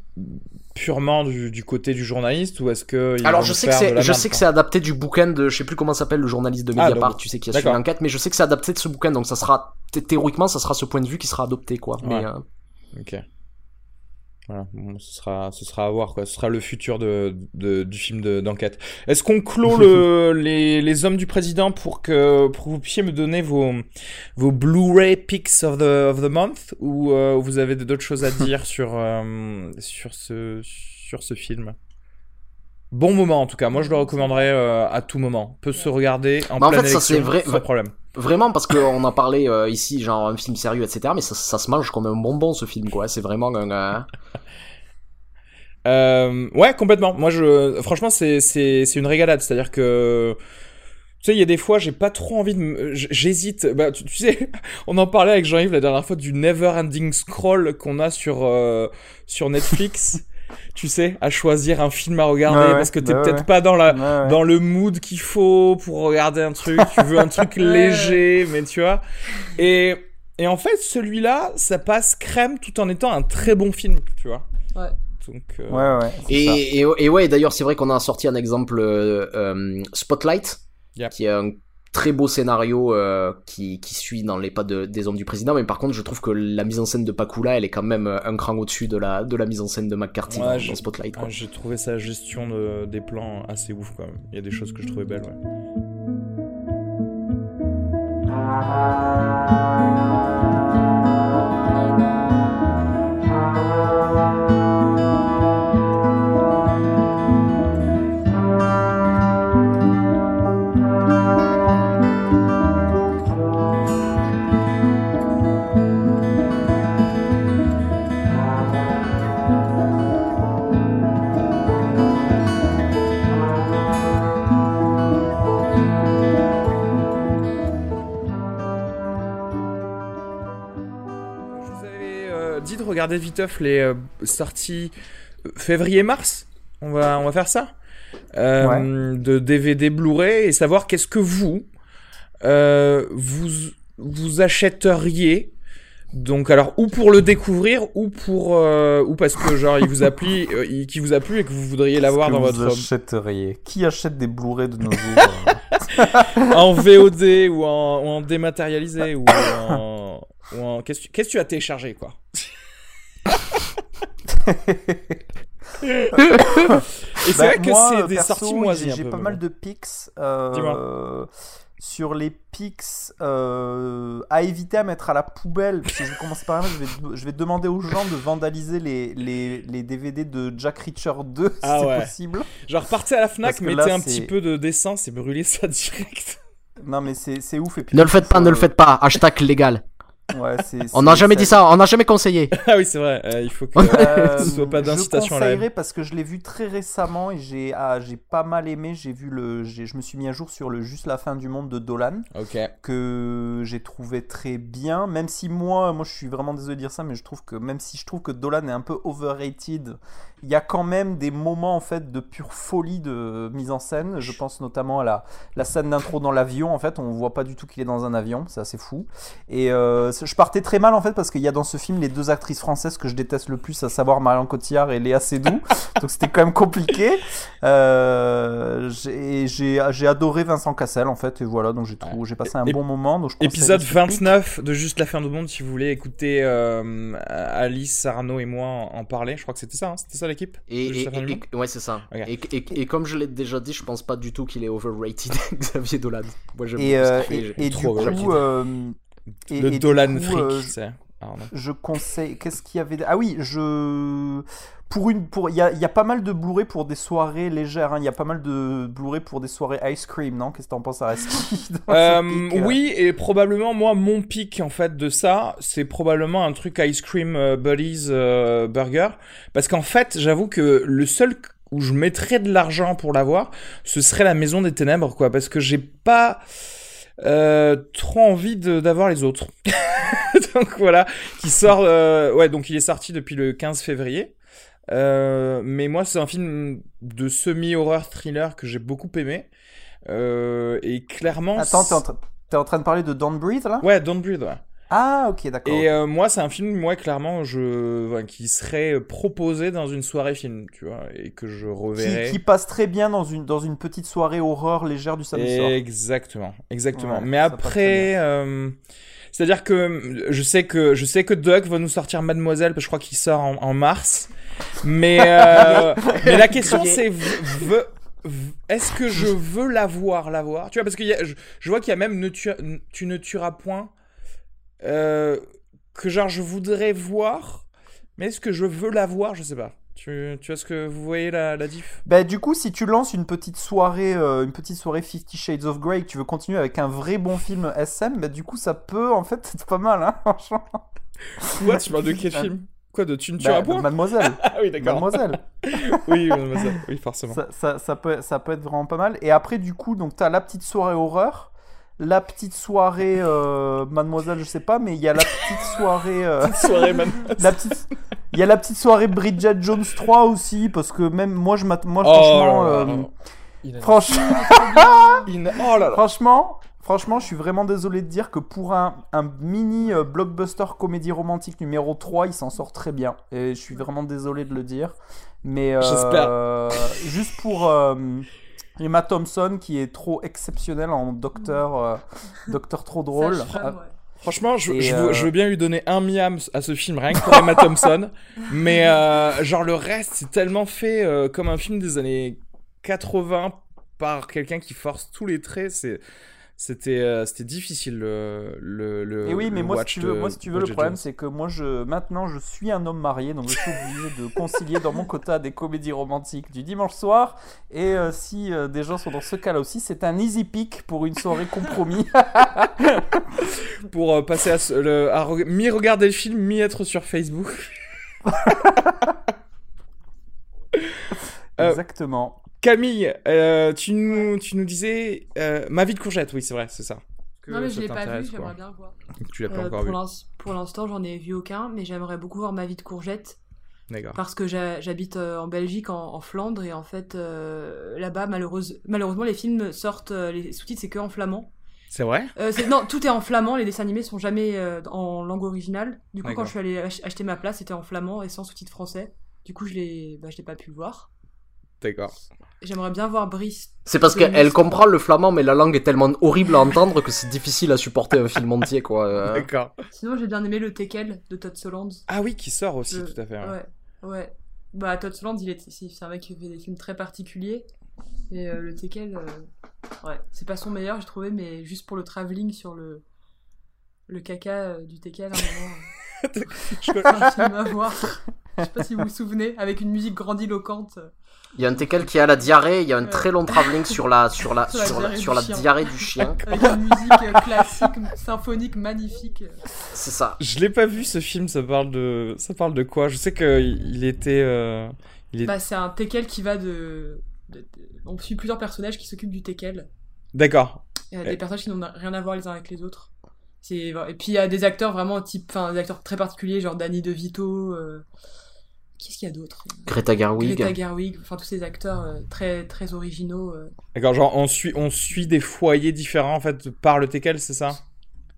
purement du, du côté du journaliste ou est-ce que. Alors je sais que c'est je sais que c'est adapté du bouquin de je sais plus comment s'appelle le journaliste de Ah, Mediapart, donc- tu sais qui a suivi l'enquête, mais je sais que c'est adapté de ce bouquin donc ça sera thé- théoriquement ça sera ce point de vue qui sera adopté quoi. Mais euh, Ok. Voilà, bon, ce sera, ce sera à voir quoi. Ce sera le futur de, de- du film de- d'enquête. Est-ce qu'on clôt le, les, les hommes du président pour que pour que vous puissiez me donner vos vos Blu-ray picks of the of the month ou euh, vous avez d'autres choses à dire sur euh, sur ce sur ce film? Bon moment en tout cas. Moi je le recommanderais euh, à tout moment. Peut se regarder en en pleine fait, ça, c'est vrai- sans problème. vraiment parce qu'on en parlait euh, ici genre un film sérieux etc. Mais ça, ça se mange comme un bonbon ce film quoi. C'est vraiment un euh, Euh, ouais, complètement. Moi, je, franchement, c'est, c'est, c'est une régalade. C'est-à-dire que, tu sais, il y a des fois, j'ai pas trop envie de, me- j'hésite. Bah, tu, tu sais, on en parlait avec Jean-Yves la dernière fois du never ending scroll qu'on a sur, euh, sur Netflix. Tu sais, à choisir un film à regarder ouais. parce que t'es Ouais, peut-être ouais. pas dans la, Ouais, ouais. dans le mood qu'il faut pour regarder un truc. Tu veux un truc léger, mais tu vois. Et, et en fait, celui-là, ça passe crème tout en étant un très bon film, tu vois. Ouais. Donc, euh, Ouais, ouais. et, et, et ouais d'ailleurs c'est vrai qu'on a sorti un exemple euh, euh, Spotlight Yep. qui est un très beau scénario euh, qui, qui suit dans les pas de, des hommes du président, mais par contre, je trouve que la mise en scène de Pakula, elle est quand même euh, un cran au-dessus de la, de la mise en scène de McCarthy Ouais, dans, Spotlight. Ah, J'ai trouvé sa gestion de- des plans assez ouf quand même. Il y a des choses que je trouvais belles, ouais. Regarder viteuf les euh, sorties euh, février-mars. On va, on va faire ça. Euh, De DVD Blu-ray et savoir qu'est-ce que vous, euh, vous, vous achèteriez. Donc alors ou pour le découvrir ou pour euh, ou parce que genre il vous a plu, il- qui vous a plu et que vous voudriez l'avoir dans vous votre achèteriez Qui achète des Blu-ray de nos jours en VOD ou en, ou en dématérialisé ou en, ou en- qu'est-ce que tu as téléchargé quoi? Et c'est Bah, vrai que moi, c'est des perso, sorties moisies J'ai pas mal de pics. euh, sur les pics euh, à éviter à mettre à la poubelle. Parce que je vais commencer par là, je vais, je vais demander aux gens de vandaliser les, les, les DVD de Jack Reacher 2 si Ah c'est ouais. possible. Genre partez à la Fnac, mettez là, un c'est- petit peu de d'essence et brûlez ça direct. Non mais c'est c'est ouf. Et puis, Ne le faites pas, ne le faites pas. Hashtag légal. Ouais, c'est- On n'a c'est- jamais dit ça, on n'a jamais conseillé. ah oui c'est vrai, euh, il faut que Euh, ce soit pas d'incitation à Je la haine. conseillerais parce que je l'ai vu très récemment et j'ai ah, j'ai pas mal aimé. J'ai vu le, j'ai- je me suis mis à jour sur le juste la fin du monde de Dolan Ok. que j'ai trouvé très bien. Même si moi, moi je suis vraiment désolé de dire ça, mais je trouve que même si je trouve que Dolan est un peu overrated, il y a quand même des moments en fait de pure folie de mise en scène. Je pense notamment à la, la scène d'intro dans l'avion. En fait, on voit pas du tout qu'il est dans un avion, c'est assez fou. Et euh, je partais très mal en fait parce qu'il y a dans ce film les deux actrices françaises que je déteste le plus, à savoir Marion Cotillard et Léa Seydoux. Donc c'était quand même compliqué. Euh, j'ai adoré Vincent Cassel en fait et voilà donc j'ai passé un bon moment. Donc je Épisode ce pic. 29 de Juste la fin du monde si vous voulez écouter euh, Alice, Arnaud et moi en, en parler. Je crois que c'était ça, hein, c'était ça l'équipe? Et, et- et- et- ouais, c'est ça. Ok. Et, et- et comme je l'ai déjà dit, je pense pas du tout qu'il est overrated, Xavier Dolan. Moi, j'aime Et, beaucoup ce euh, qu'il fait, j'ai- et, et du coup, euh, et, Le et du Dolan coup, Freak, euh, je conseille. Qu'est-ce qu'il y avait Ah oui, je pour une pour il y a, y a pas mal de Blu-ray pour des soirées légères. hein. Il y a pas mal de Blu-ray pour des soirées ice cream, non? Qu'est-ce que t'en penses, ce Euh, euh oui, et probablement, moi, mon pic, en fait, de ça, c'est probablement un truc Ice Cream euh, Buddies euh, Burger. Parce qu'en fait, j'avoue que le seul où je mettrais de l'argent pour l'avoir, ce serait la Maison des Ténèbres, quoi. Parce que j'ai pas euh, trop envie de- d'avoir les autres. donc voilà, qui sort... euh, ouais, donc il est sorti depuis le 15 février. Euh, mais moi, c'est un film de semi-horreur thriller que j'ai beaucoup aimé. Euh, et clairement... Attends, t'es en, tra- t'es en train de parler de Don't Breathe là? Ouais, Don't Breathe, ouais. Ah ok, d'accord. Et euh, moi, c'est un film, moi, clairement, je, qui serait proposé dans une soirée film, tu vois, et que je reverrai. qui, qui passe très bien dans une dans une petite soirée horreur légère du samedi soir. Exactement, exactement. Ouais, Mais après, euh, c'est-à-dire que euh, je sais que je sais que Doug va nous sortir Mademoiselle, parce que je crois qu'il sort en, en mars. Mais euh, mais la question c'est, est-ce que je veux la voir, la voir? Tu vois, parce que je, je vois qu'il y a même ne tu, tu ne tueras point euh, que genre je voudrais voir, mais est-ce que je veux la voir Je sais pas. Tu, tu vois ce que vous voyez la, la diff? Bah du coup, si tu lances une petite soirée, euh, une petite soirée Fifty Shades of Grey, que tu veux continuer avec un vrai bon film SM, bah du coup ça peut en fait être pas mal, hein, franchement. Quoi Tu parles de quel film? Quoi de Tu ne tueras Bah, Mademoiselle, Ah oui, d'accord. Mademoiselle. oui, mademoiselle. oui, forcément. ça, ça, ça peut, ça peut être vraiment pas mal. Et après, du coup, donc t'as la petite soirée horreur, la petite soirée euh, Mademoiselle, je sais pas, mais il y a la petite soirée. euh, Soirée, man. la petite. Il y a la petite soirée Bridget Jones 3 aussi, parce que même moi, je moi Oh franchement, là là là. Il a- franchement, il Oh franchement, franchement, je suis vraiment désolé de dire que pour un, un mini euh, blockbuster comédie romantique numéro 3, il s'en sort très bien. Et je suis vraiment désolé de le dire. Mais euh, J'espère. juste pour. Emma Thompson qui est trop exceptionnelle en docteur, euh, docteur trop drôle. Ouais. Franchement, je, veux, euh, je veux bien lui donner un miam à ce film, rien que pour Emma Thompson. Mais euh, genre le reste, c'est tellement fait euh, comme un film des années 80 par quelqu'un qui force tous les traits. C'est c'était euh, c'était difficile le le, le Et oui, mais moi, si tu veux, de moi, si tu veux, le problème, c'est que moi, je, maintenant, je suis un homme marié, donc je suis obligé de concilier dans mon quota des comédies romantiques du dimanche soir. Et euh, si euh, des gens sont dans ce cas-là aussi, c'est un easy pick pour une soirée compromis. pour passer à, le, à re- mi regarder le film, mi être sur Facebook. Exactement. Camille, euh, tu nous tu nous disais euh, ma vie de courgette, oui c'est vrai, c'est ça. Que Non, mais ça je l'ai pas vu, j'aimerais bien le voir. Tu l'as pas Euh, encore pour vu. l'ins- pour l'instant, j'en ai vu aucun, mais j'aimerais beaucoup voir Ma vie de courgette. D'accord. Parce que j'ha- j'habite en Belgique, en, en Flandre, et en fait, euh, là-bas, malheureuse- malheureusement, les films sortent, les sous-titres, c'est que en flamand. C'est vrai? Euh, c'est- non, tout est en flamand, les dessins animés sont jamais euh, en langue originale. Du coup, D'accord. quand je suis allée ach- acheter ma place, c'était en flamand et sans sous-titres français. Du coup, je l'ai bah, je l'ai pas pu le voir. D'accord. J'aimerais bien voir Brice. C'est parce qu'elle comprend le flamand, mais la langue est tellement horrible à entendre que c'est difficile à supporter un film entier, quoi. euh. D'accord. Sinon, j'ai bien aimé le Tekel de Todd Solondz. Ah oui, qui sort aussi, Le- tout à fait. ouais. Ouais. Bah, Todd Solondz, il est, c'est un mec qui fait des films très particuliers. Et euh, le Tekel, euh, ouais, c'est pas son meilleur, j'ai trouvé, mais juste pour le travelling sur le, le caca euh, du Tekel, à un moment, euh, c'est un film à voir. Je sais pas si vous vous souvenez, avec une musique grandiloquente. Il y a un Tekel qui a la diarrhée, il y a un très long travelling sur la, sur la, Sur la sur la, diarrhée sur du la chien. diarrhée du chien. Avec une musique euh, classique, symphonique, magnifique. C'est ça. Je l'ai pas vu ce film, ça parle de ça parle de quoi? Je sais que il était euh, il est Bah, c'est un Tekel qui va de... de- de- On suit plusieurs personnages qui s'occupent du Tekel. D'accord. Il y a Ouais. des personnages qui n'ont rien à voir les uns avec les autres. C'est... Et puis il y a des acteurs vraiment type... Enfin, des acteurs très particuliers, genre Danny DeVito... Euh... Qu'est-ce qu'il y a d'autre Greta Gerwig. Greta Gerwig, enfin tous ces acteurs euh, très, très originaux. euh. D'accord, genre on suit on suit des foyers différents en fait par le Tekel, c'est ça?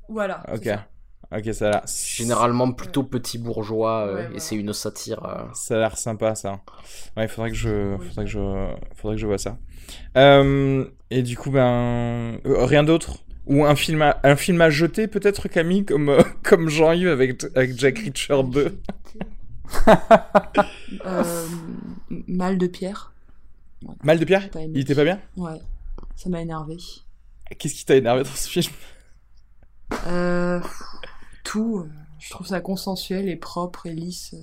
Voilà. OK. ça. OK, ça a l'air Généralement plutôt petit bourgeois, euh, Ouais, et c'est une satire. euh. ça a l'air sympa ça. Ouais, il faudrait que je faudrait que je faudrait que je vois ça. Euh, et du coup ben euh, rien d'autre? Ou un film à, un film à jeter peut-être Camille comme euh, comme Jean-Yves avec avec Jack Reacher 2. Euh, Mal de pierre. Mal de pierre. Il était pas bien Ouais. Ça m'a énervé. Qu'est-ce qui t'a énervé dans ce film? Euh, tout. euh, Je trouve ça consensuel et propre et lisse.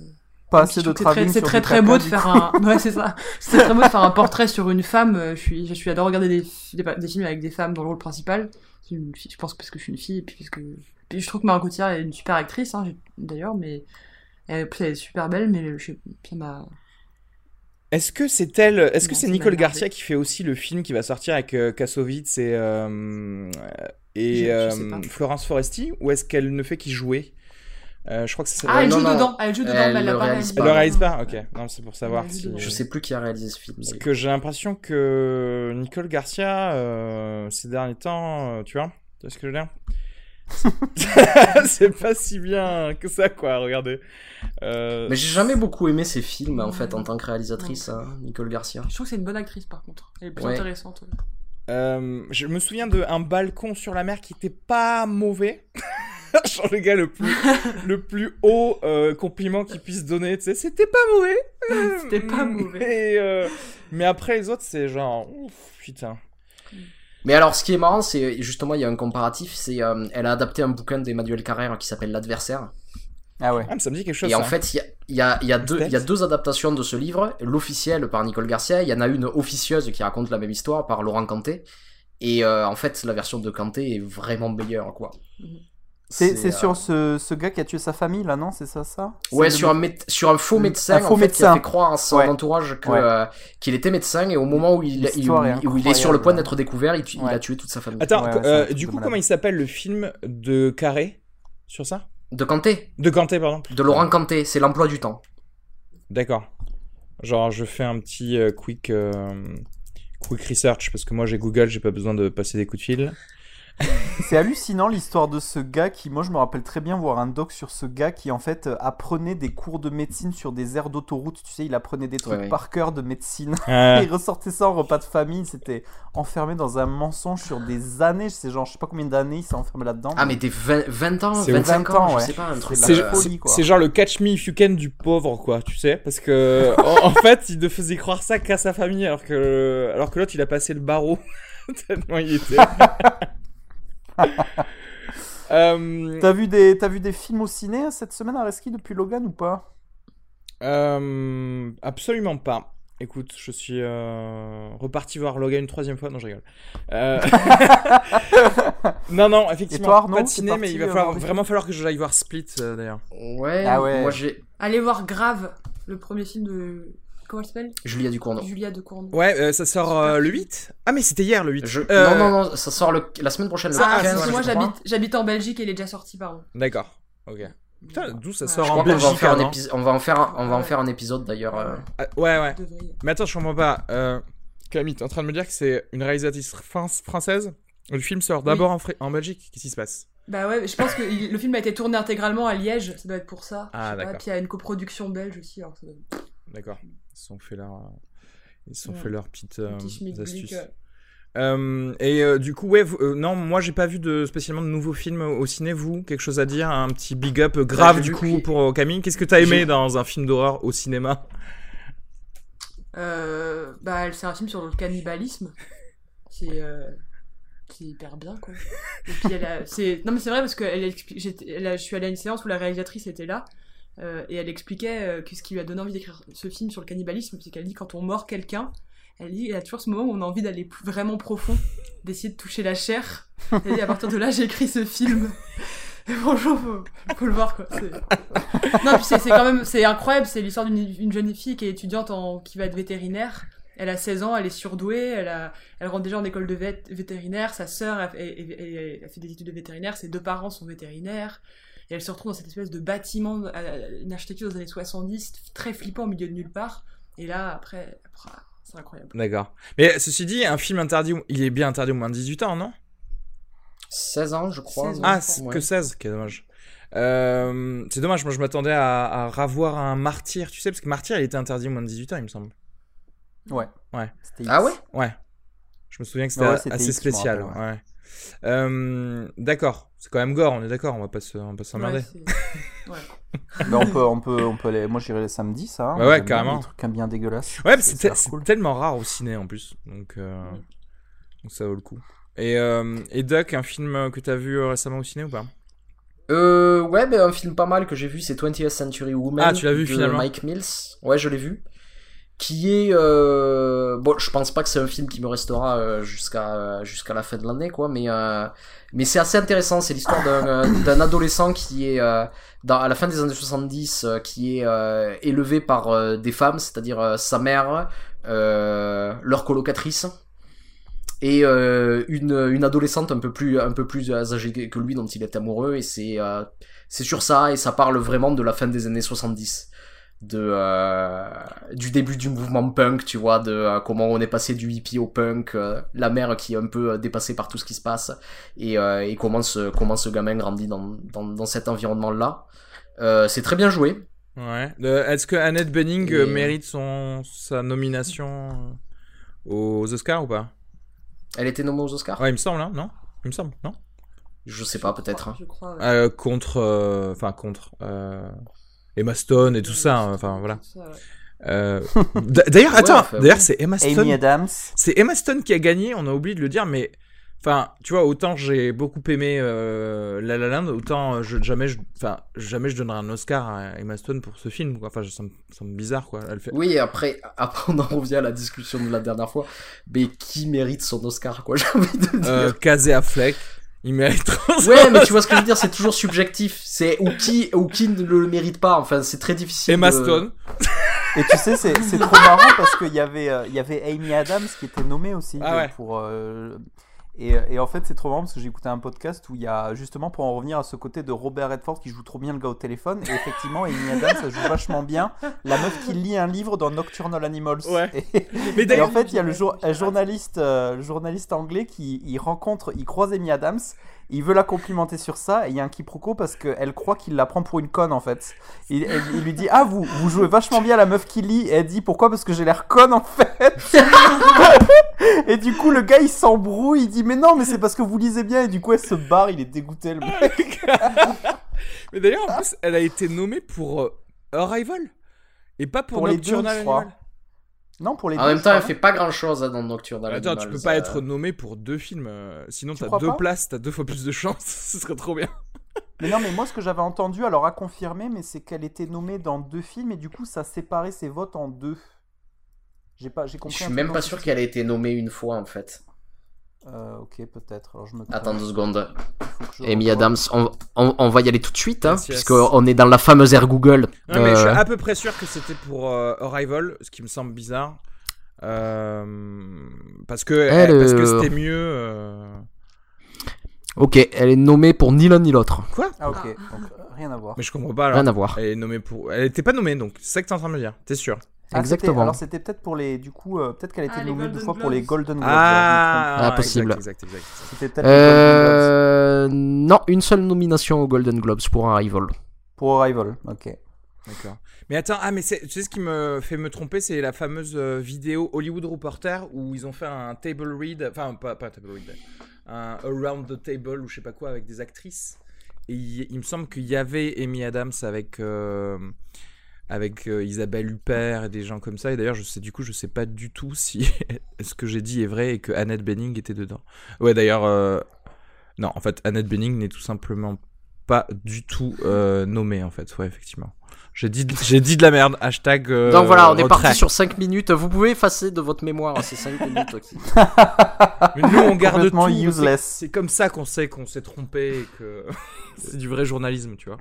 Pas assez de travelling c'est très très beau de faire un. Ouais, c'est ça. C'est très beau de faire un portrait sur une femme. Je suis, je suis adore regarder des, des, des films avec des femmes dans le rôle principal. C'est une fille- Je pense parce que je suis une fille et puis parce que. Puis je trouve que Marion Cotillard est une super actrice, hein, d'ailleurs, mais elle, elle est super belle, mais je, ça m'a. Est-ce que c'est elle Est-ce que Non, c'est ça Nicole Garcia qui fait aussi le film qui va sortir avec euh, Kassovitz et euh, et Je- je euh, sais pas. Florence Foresti ou est-ce qu'elle ne fait qu'y jouer? Euh, Je crois que c'est Ah, elle joue non. dedans, elle joue dedans, Elle mais elle le pas réalise réalisé. Elle pas. le réalise pas Ok, non, c'est pour savoir si. Je sais plus qui a réalisé ce film. Parce que j'ai l'impression que Nicole Garcia, euh, ces derniers temps, euh, tu vois, tu vois ce que je veux dire? C'est pas si bien que ça, quoi, regardez. Euh, Mais j'ai jamais beaucoup aimé ses films, en fait, en tant que réalisatrice, hein, Nicole Garcia. Je trouve que c'est une bonne actrice par contre. Elle est plus Ouais. intéressante. euh, je me souviens d'un balcon sur la mer qui était pas mauvais. Genre le gars le plus, le plus haut euh, compliment qu'il puisse donner, tu sais, c'était pas mauvais. C'était pas mauvais. Mais, euh, mais après les autres, c'est genre, ouf, putain. Mais alors, ce qui est marrant, c'est justement, il y a un comparatif, c'est euh, elle a adapté un bouquin d'Emmanuel Carrère qui s'appelle L'adversaire. Ah ouais. Ah, mais ça me dit quelque chose. Et en fait, il y a, il y, a, il y, a deux- Stealth. il y a deux adaptations de ce livre. L'officielle par Nicole Garcia, il y en a une officieuse qui raconte la même histoire par Laurent Canté. Et euh, en fait, la version de Canté est vraiment meilleure, quoi. C'est c'est euh, sur ce, ce gars qui a tué sa famille là, non? C'est ça ça? Ouais, sur le- un, sur un faux médecin, Un faux en fait, qui a médecin. fait croire à son Ouais. entourage que, Ouais. euh, qu'il était médecin, et au moment où il, il- L'histoire est où il est sur le point d'être découvert, il, a tué toute sa famille. Attends, euh, du coup, malade. comment il s'appelle le film de Carré? Sur ça? De Canté, De Canté, pardon. de Laurent Canté, c'est l'emploi du temps. D'accord. Genre, je fais un petit euh, quick, euh, quick research parce que moi j'ai Google, j'ai pas besoin de passer des coups de fil. C'est hallucinant l'histoire de ce gars qui, moi je me rappelle très bien voir un doc sur ce gars qui en fait euh, apprenait des cours de médecine sur des aires d'autoroute. Tu sais, il apprenait des trucs Ouais, ouais. par cœur de médecine. Euh, il ressortait ça en repas de famille. C'était enfermé dans un mensonge sur des années. C'est genre, je sais pas combien d'années il s'est enfermé là-dedans. Ah, mais des 20, 20 ans, C'est 25 20 ans, ans, je sais pas, un truc. C'est de c'est la folie, quoi. c'est genre le catch me if you can du pauvre, quoi, tu sais, parce que en, en fait, il ne faisait croire ça qu'à sa famille, alors que, alors que l'autre, il a passé le barreau tellement il était. Euh, T'as vu, des... t'as vu des films au ciné euh, cette semaine à Reski depuis Logan ou pas? Euh, absolument pas. Écoute, je suis euh, reparti voir Logan une troisième fois. Non, je rigole. Euh, non, non, effectivement, Et toi, Arnaud, pas de ciné, mais il va falloir, vraiment falloir que j'aille voir Split euh, d'ailleurs. Ouais, Ah ouais. moi j'ai Allez voir Grave, le premier film de. Comment elle s'appelle? Julia Ducournau. Julia de Cournot. Ouais, euh, ça sort euh, le film. 8 Ah, mais c'était hier le 8. Je... Euh, Non, non, non, ça sort le... la semaine prochaine. Ça, Ah, 15, parce que moi j'habite, j'habite en Belgique et il est déjà sorti, pardon. D'accord, ok. Putain, d'où ça Ouais. sort Je en va Belgique faire un. On va en faire un, on va en Ouais. faire un épisode d'ailleurs. euh. Ah, Ouais, ouais. Mais attends, je comprends pas. Euh, Camille, t'es en train de me dire que c'est une réalisatrice fran- française? Le film sort d'abord en, Fri- en Belgique Qu'est-ce qui se passe? Bah ouais, je pense que le film a été tourné intégralement à Liège, ça doit être pour ça. Ah, d'accord. Puis il y a une coproduction belge aussi, alors ça doit être D'accord. Ils se sont fait leur, ils se sont Ouais. fait leur petite euh, astuce. euh. Et euh, du coup, ouais, euh, non, moi j'ai pas vu de spécialement de nouveaux films au ciné. Vous, quelque chose à dire? Un petit big up euh, grave du coup que- pour Camille. Qu'est-ce que t'as aimé dans un film d'horreur au cinéma? Bah, c'est un film sur le cannibalisme. C'est hyper bien, quoi. Et puis, elle a, non, mais c'est vrai parce que elle expli- j'étais- elle a- je suis allée à une séance où la réalisatrice était là. Euh, et elle expliquait euh, que ce qui lui a donné envie d'écrire ce film sur le cannibalisme, c'est qu'elle dit quand on mord quelqu'un, elle dit il y a toujours ce moment où on a envie d'aller vraiment profond, d'essayer de toucher la chair. Elle dit à partir de là, j'ai écrit ce film. Et faut, faut le voir quoi. Non, puis c'est quand même c'est incroyable. C'est l'histoire d'une une jeune fille qui est étudiante en qui va être vétérinaire. Elle a 16 ans, elle est surdouée, elle a rentre déjà en école de vétérinaire. Sa sœur a fait des études de vétérinaire. Ses deux parents sont vétérinaires. Et elle se retrouve dans cette espèce de bâtiment, euh, une architecture des années 70, très flippant au milieu de nulle part. Et là, après, c'est incroyable. D'accord. Mais ceci dit, un film interdit, il est bien interdit au moins de 18 ans, non? 16 ans, je crois. 16 ans. Ah, que 16, quel dommage. Euh, c'est dommage, moi je m'attendais à, à ravoir un martyr, tu sais, parce que martyr il était interdit au moins de 18 ans, il me semble. Ouais. Ouais. Ah ouais? Ouais. Je me souviens que c'était Ouais, assez X, spécial. rappelle, ouais. Euh, d'accord, c'est quand même gore, on est d'accord, on va pas se- s'emmerder. Ouais, c'est- ouais. Mais on peut, on peut, on peut aller. Moi, j'irai le samedi, ça. hein. Ouais, carrément. Les trucs bien dégueulasses. Ouais, C'est cool. tellement rare au ciné en plus, donc, euh, Mm. donc ça vaut le coup. Et, euh, et Duck, un film que t'as vu récemment au ciné ou pas? Euh, ouais, ben, un film pas mal que j'ai vu, c'est 20th Century Woman. Ah, tu l'as vu, de finalement Mike Mills. Ouais, je l'ai vu. Qui est. Euh... Bon, je pense pas que c'est un film qui me restera euh, jusqu'à jusqu'à la fin de l'année, quoi, mais, euh... mais c'est assez intéressant. C'est l'histoire d'un euh, adolescent qui est. euh, dans, à la fin des années 70, euh, qui est euh, élevé par euh, des femmes, c'est-à-dire euh, sa mère, euh, leur colocatrice et euh, une, une adolescente un peu plus un peu plus âgée que lui dont il est amoureux et c'est euh, c'est sur ça et ça parle vraiment de la fin des années 70 de euh, du début du mouvement punk tu vois de euh, comment on est passé du hippie au punk euh, la mère qui est un peu dépassée par tout ce qui se passe et, euh, et comment ce comment ce gamin grandit dans dans, dans cet environnement là euh, c'est très bien joué Ouais. Euh, Est-ce que Annette Bening Et- mérite son, sa nomination aux Oscars ou pas? Elle était nommée aux Oscars? Ouais, il me semble, hein, non? Il me semble, non? Je sais pas peut-être Je crois. ouais. Euh, Contre. euh, Enfin, contre. Euh, Emma Stone et tout ça, hein, enfin voilà. Euh, D'ailleurs, attends, d'ailleurs, c'est Emma Amy Stone. Adams. C'est Emma Stone qui a gagné, on a oublié de le dire, mais. Enfin, tu vois, autant j'ai beaucoup aimé euh, La La Land, autant euh, je, jamais, je, enfin, jamais je donnerai un Oscar à Emma Stone pour ce film. Quoi. Enfin, ça me ça me bizarre, quoi. Elle fait... Oui, et après, après, on en revient à la discussion de la dernière fois. Mais qui mérite son Oscar, quoi, j'ai envie de dire. Euh, Casey Affleck, il mérite trop Ouais, mais tu vois ce que je veux dire, c'est toujours subjectif. C'est ou qui, ou qui ne le mérite pas. Enfin, c'est très difficile. Emma de- Stone. Et tu sais, c'est c'est trop marrant parce qu'il y avait, euh, il y avait Amy Adams qui était nommée aussi Ah ouais. pour. euh, Et, et en fait, c'est trop marrant parce que j'ai écouté un podcast où il y a justement pour en revenir à ce côté de Robert Redford qui joue trop bien le gars au téléphone. Et effectivement, Amy Adams, ça joue vachement bien. La meuf qui lit un livre dans Nocturnal Animals. Ouais. Et, Mais et d'ailleurs, en fait, il y a le, jour- un journaliste, euh, journaliste anglais qui il rencontre, il croise Amy Adams. Il veut la complimenter sur ça et il y a un quiproquo parce qu'elle croit qu'il la prend pour une conne en fait. Il, elle- il lui dit Ah, vous, vous jouez vachement bien la meuf qui lit. Et elle dit Pourquoi? Parce que j'ai l'air conne en fait. et du coup, le gars il s'embrouille. Il dit Mais non, mais c'est parce que vous lisez bien. Et du coup, elle se barre. Il est dégoûté le mec. mais d'ailleurs, en plus, elle a été nommée pour euh, Arrival et pas pour, Pour les Nocturnal je crois. Animal. Non, pour les En deux, même je temps, elle fait pas grand chose dans Nocturnal Attends, tu peux pas euh. être nommé pour deux films. euh, sinon, Tu t'as deux places, t'as deux fois plus de chance. Ce serait trop bien. Mais non, mais moi, ce que j'avais entendu, alors à confirmer, mais c'est qu'elle était nommée dans deux films et du coup, ça séparait ses votes en deux. J'ai pas, j'ai Je compris. suis un truc même pas sûr qu'elle ait été nommée une fois en fait. Euh, ok, peut-être. Alors je me. trompe. Attends deux secondes. Je Amy. Adams, on, on- on va y aller tout de suite, hein, Yes, yes. puisqu'on est dans la fameuse ère Google. Non, mais je suis Euh, à peu près sûr que c'était pour euh, Arrival, ce qui me semble bizarre. Euh, parce que Elle, parce que euh, c'était mieux. euh, Ok, elle est nommée pour ni l'un ni l'autre. Quoi? Ah, ok. Donc, rien à voir. Mais je comprends pas. Alors. Rien à voir. Elle est nommée pour. Elle était pas nommée donc. C'est ça que t'es en train de me dire. T'es sûr? Ah, Exactement. Alors c'était peut-être pour les. Du coup, euh, peut-être qu'elle a été Ah, nommée deux fois pour les. Golden Globes. Ah, Ah, possible. Exact, exact, exact. Euh... Non, une seule nomination aux Golden Globes pour Arrival. pour Arrival. Ok. D'accord. Mais attends, ah mais c'est- tu sais ce qui me fait me tromper, c'est la fameuse euh, vidéo Hollywood Reporter où ils ont fait un table read, enfin pas, pas un table read, un around the table ou je sais pas quoi avec des actrices. Et il, il me semble qu'il y avait Amy Adams avec euh, avec euh, Isabelle Huppert et des gens comme ça. Et d'ailleurs, je sais du coup, je sais pas du tout si ce que j'ai dit est vrai et que Annette Bening était dedans. Ouais, d'ailleurs, euh, non, en fait, Annette Bening n'est tout simplement pas du tout euh, nommée en fait. Ouais, effectivement. J'ai dit, j'ai dit de la merde. Hashtag. euh, Donc voilà, on est parti sur 5 minutes. Vous pouvez effacer de votre mémoire ces 5 minutes. qui- Mais nous, on garde tout. Useless. C'est comme ça qu'on sait qu'on s'est trompé et que c'est du vrai journalisme, tu vois.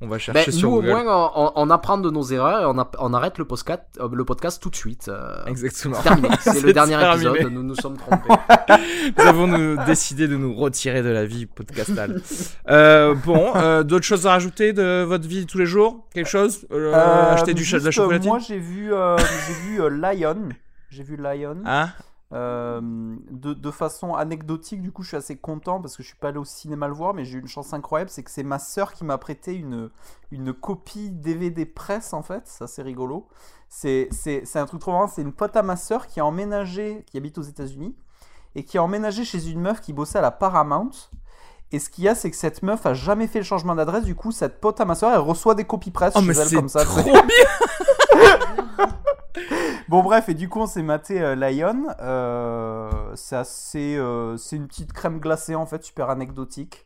On va Ben, chercher sur nous, au moins, on, on apprend de nos erreurs et on, a- on arrête le podcast, euh, le podcast tout de suite. euh, Exactement. c'est terminé. C'est C'est le dernier terminé. épisode. Nous nous sommes trompés. Nous avons nous décidé de nous retirer de la vie podcastale. Euh, bon, euh, d'autres choses à rajouter de votre vie de tous les jours? Quelque chose? Euh, Euh, Acheter du de la chocolatine? Moi, j'ai vu, euh, j'ai vu euh, Lion. J'ai vu Lion. Hein? Euh, de, de façon anecdotique, du coup, je suis assez content parce que je suis pas allé au cinéma le voir, mais j'ai eu une chance incroyable, c'est que c'est ma sœur qui m'a prêté une, une copie DVD presse en fait, ça c'est rigolo. C'est c'est- c'est un truc trop marrant, c'est une pote à ma sœur qui a emménagé, qui habite aux États-Unis, et qui a emménagé chez une meuf qui bossait à la Paramount. Et ce qu'il y a, c'est que cette meuf a jamais fait le changement d'adresse, du coup, cette pote à ma sœur, elle reçoit des copies presse Oh, chez elle c'est comme ça. trop bien Bon bref, et du coup on s'est maté euh, Lion. Euh, c'est assez, euh, c'est une petite crème glacée en fait, super anecdotique.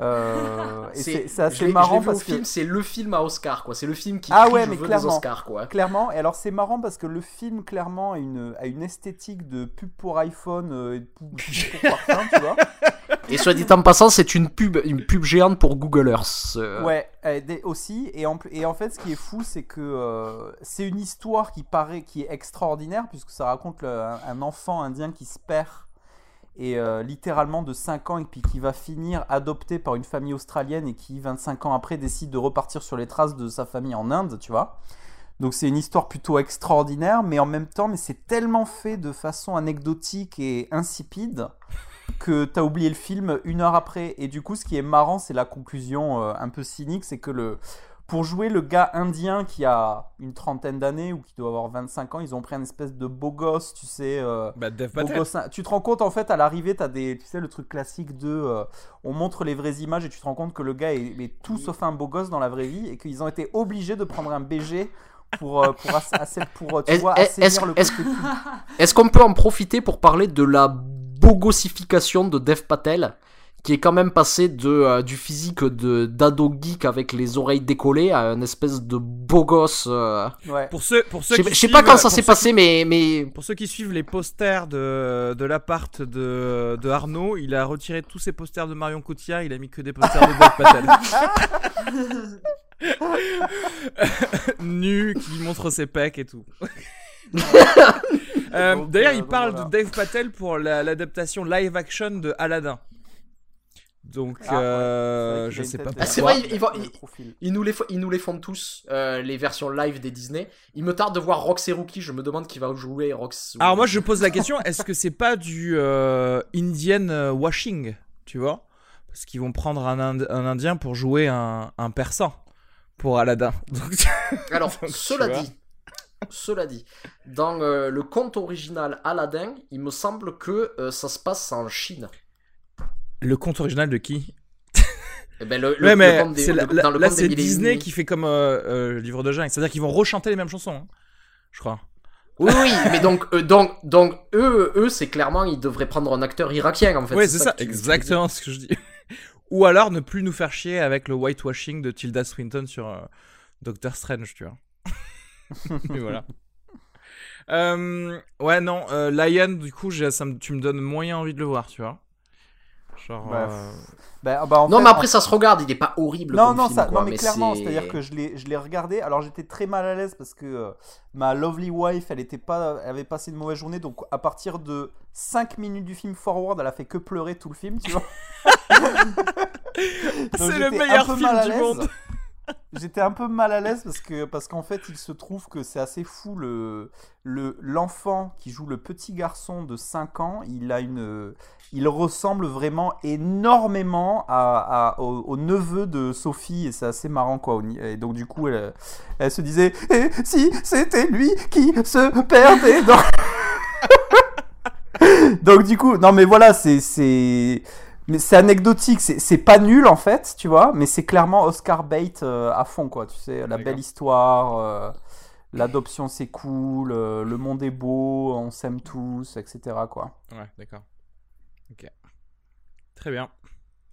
Euh, et c'est assez marrant au parce que film, c'est le film à Oscar, quoi. C'est le film qui Ah ouais, mais des clairement. Oscars, quoi. clairement, et alors c'est marrant parce que le film clairement a une, a une esthétique de pub pour iPhone et de pub pub pour parfum, tu vois. Et soit dit en passant, c'est une pub, une pub géante pour Google Earth. euh. Ouais, aussi. Et en, et en fait, ce qui est fou, c'est que euh, c'est une histoire qui paraît, qui est extraordinaire, puisque ça raconte un enfant indien qui se perd, et euh, littéralement de 5 ans, et puis qui va finir adopté par une famille australienne, et qui, 25 ans après, décide de repartir sur les traces de sa famille en Inde, tu vois. Donc c'est une histoire plutôt extraordinaire, mais en même temps, mais c'est tellement fait de façon anecdotique et insipide que t'as oublié le film une heure après. Et du coup, ce qui est marrant, c'est la conclusion euh, un peu cynique, c'est que le pour jouer le gars indien qui a une trentaine d'années ou qui doit avoir 25 ans, ils ont pris un espèce de beau gosse, tu sais. euh, Bah, Dev beau Patel. gosse. Tu te rends compte en fait à l'arrivée, t'as des, tu sais le truc classique de, euh, on montre les vraies images et tu te rends compte que le gars est, est tout sauf un beau gosse dans la vraie vie et qu'ils ont été obligés de prendre un BG pour euh, pour, assez- pour tu vois, assainir le. Est-ce qu'on peut en profiter pour parler de la bogossification de Dev Patel qui est quand même passé de, euh, du physique de d'ado geek avec les oreilles décollées à une espèce de beau gosse. euh. Ouais. Pour ceux, pour ceux Je sais- qui je sais pas quand ça s'est passé, mais, mais Pour ceux qui suivent les posters de, de l'appart de, de Arnaud, il a retiré tous ses posters de Marion Cotillard, il a mis que des posters de Dev Patel. nu, qui montre ses pecs et tout. Euh, D'ailleurs, euh, il parle voilà. de Dave Patel pour la- l'adaptation live action de Aladdin. Donc, Ah, euh, je sais pas Ah, c'est pourquoi. vrai, ils vont- le ils- profil. Ils nous les, fo- ils nous les font tous, euh, les versions live des Disney. Il me tarde de voir Rox et Rookie, je me demande qui va jouer Rox. Alors moi, je pose la question est-ce que c'est pas du euh, Indian washing, tu vois? Parce qu'ils vont prendre un, Ind- un Indien pour jouer un, un Persan pour Aladdin. Donc, Alors, Donc, cela dit, cela dit, dans euh, le conte original Aladdin, il me semble que euh, ça se passe en Chine. le conte original de qui? Eh ben, le, Ouais, le mais conte des- le- dans le là, c'est Disney qui fait comme euh, euh, Livre de jungle. C'est-à-dire qu'ils vont rechanter les mêmes chansons, hein, je crois. Oui, oui, mais donc, donc, donc eux, eux, c'est clairement, ils devraient prendre un acteur irakien en fait. ouais, c'est ça, que tu- tu exactement ce que je dis. Ou alors ne plus nous faire chier avec le whitewashing de Tilda Swinton sur Doctor Strange, tu vois. Mais voilà. Euh, ouais, non, euh, Lion, du coup, ça me- tu me donnes moyen envie de le voir, tu vois. Genre. Bah, euh, Bah, bah, en Non, fait, mais en après, ça se regarde, il est pas horrible. Non, comme non, film, ça, quoi, non, mais, clairement, c'est- c'est-à-dire que je l'ai, je l'ai regardé. Alors j'étais très mal à l'aise parce que euh, ma lovely wife, elle était pas, elle avait passé une mauvaise journée, donc à partir de 5 minutes du film forward, elle a fait que pleurer tout le film, tu vois. C'est le meilleur film du monde. J'étais un peu mal à l'aise parce que parce qu'en fait, il se trouve que c'est assez fou le le l'enfant qui joue le petit garçon de 5 ans, il a une il ressemble vraiment énormément à, au, neveu de Sophie et c'est assez marrant quoi. Et donc du coup, elle, elle se disait et si c'était lui qui se perdait dans Donc du coup, non mais voilà, c'est c'est mais c'est anecdotique, c'est c'est pas nul en fait, tu vois, mais c'est clairement Oscar bait euh, à fond quoi, tu sais, la belle histoire, euh, l'adoption c'est cool, euh, le monde est beau, on s'aime tous, etc. quoi. Ouais, d'accord. Ok. Très bien.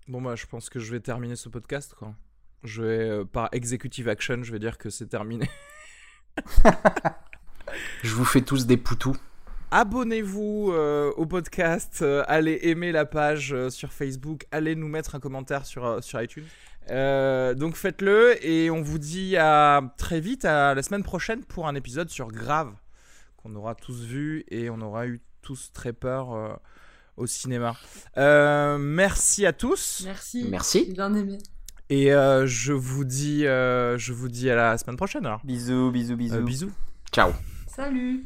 Bon, bah, je pense que je vais terminer ce podcast, quoi. Je vais, euh, par executive action, je vais dire que c'est terminé. Je vous fais tous des poutous. Abonnez-vous euh, au podcast, euh, allez aimer la page euh, sur Facebook, allez nous mettre un commentaire sur, euh, sur iTunes. Euh, donc faites-le et on vous dit à très vite, à la semaine prochaine pour un épisode sur Grave qu'on aura tous vu et on aura eu tous très peur euh, au cinéma. Euh, merci à tous Merci. Merci. Bien aimé. et euh, je vous dis, euh, je vous dis à la semaine prochaine alors. Bisous, bisous, bisous. Euh, bisous. Ciao. Salut.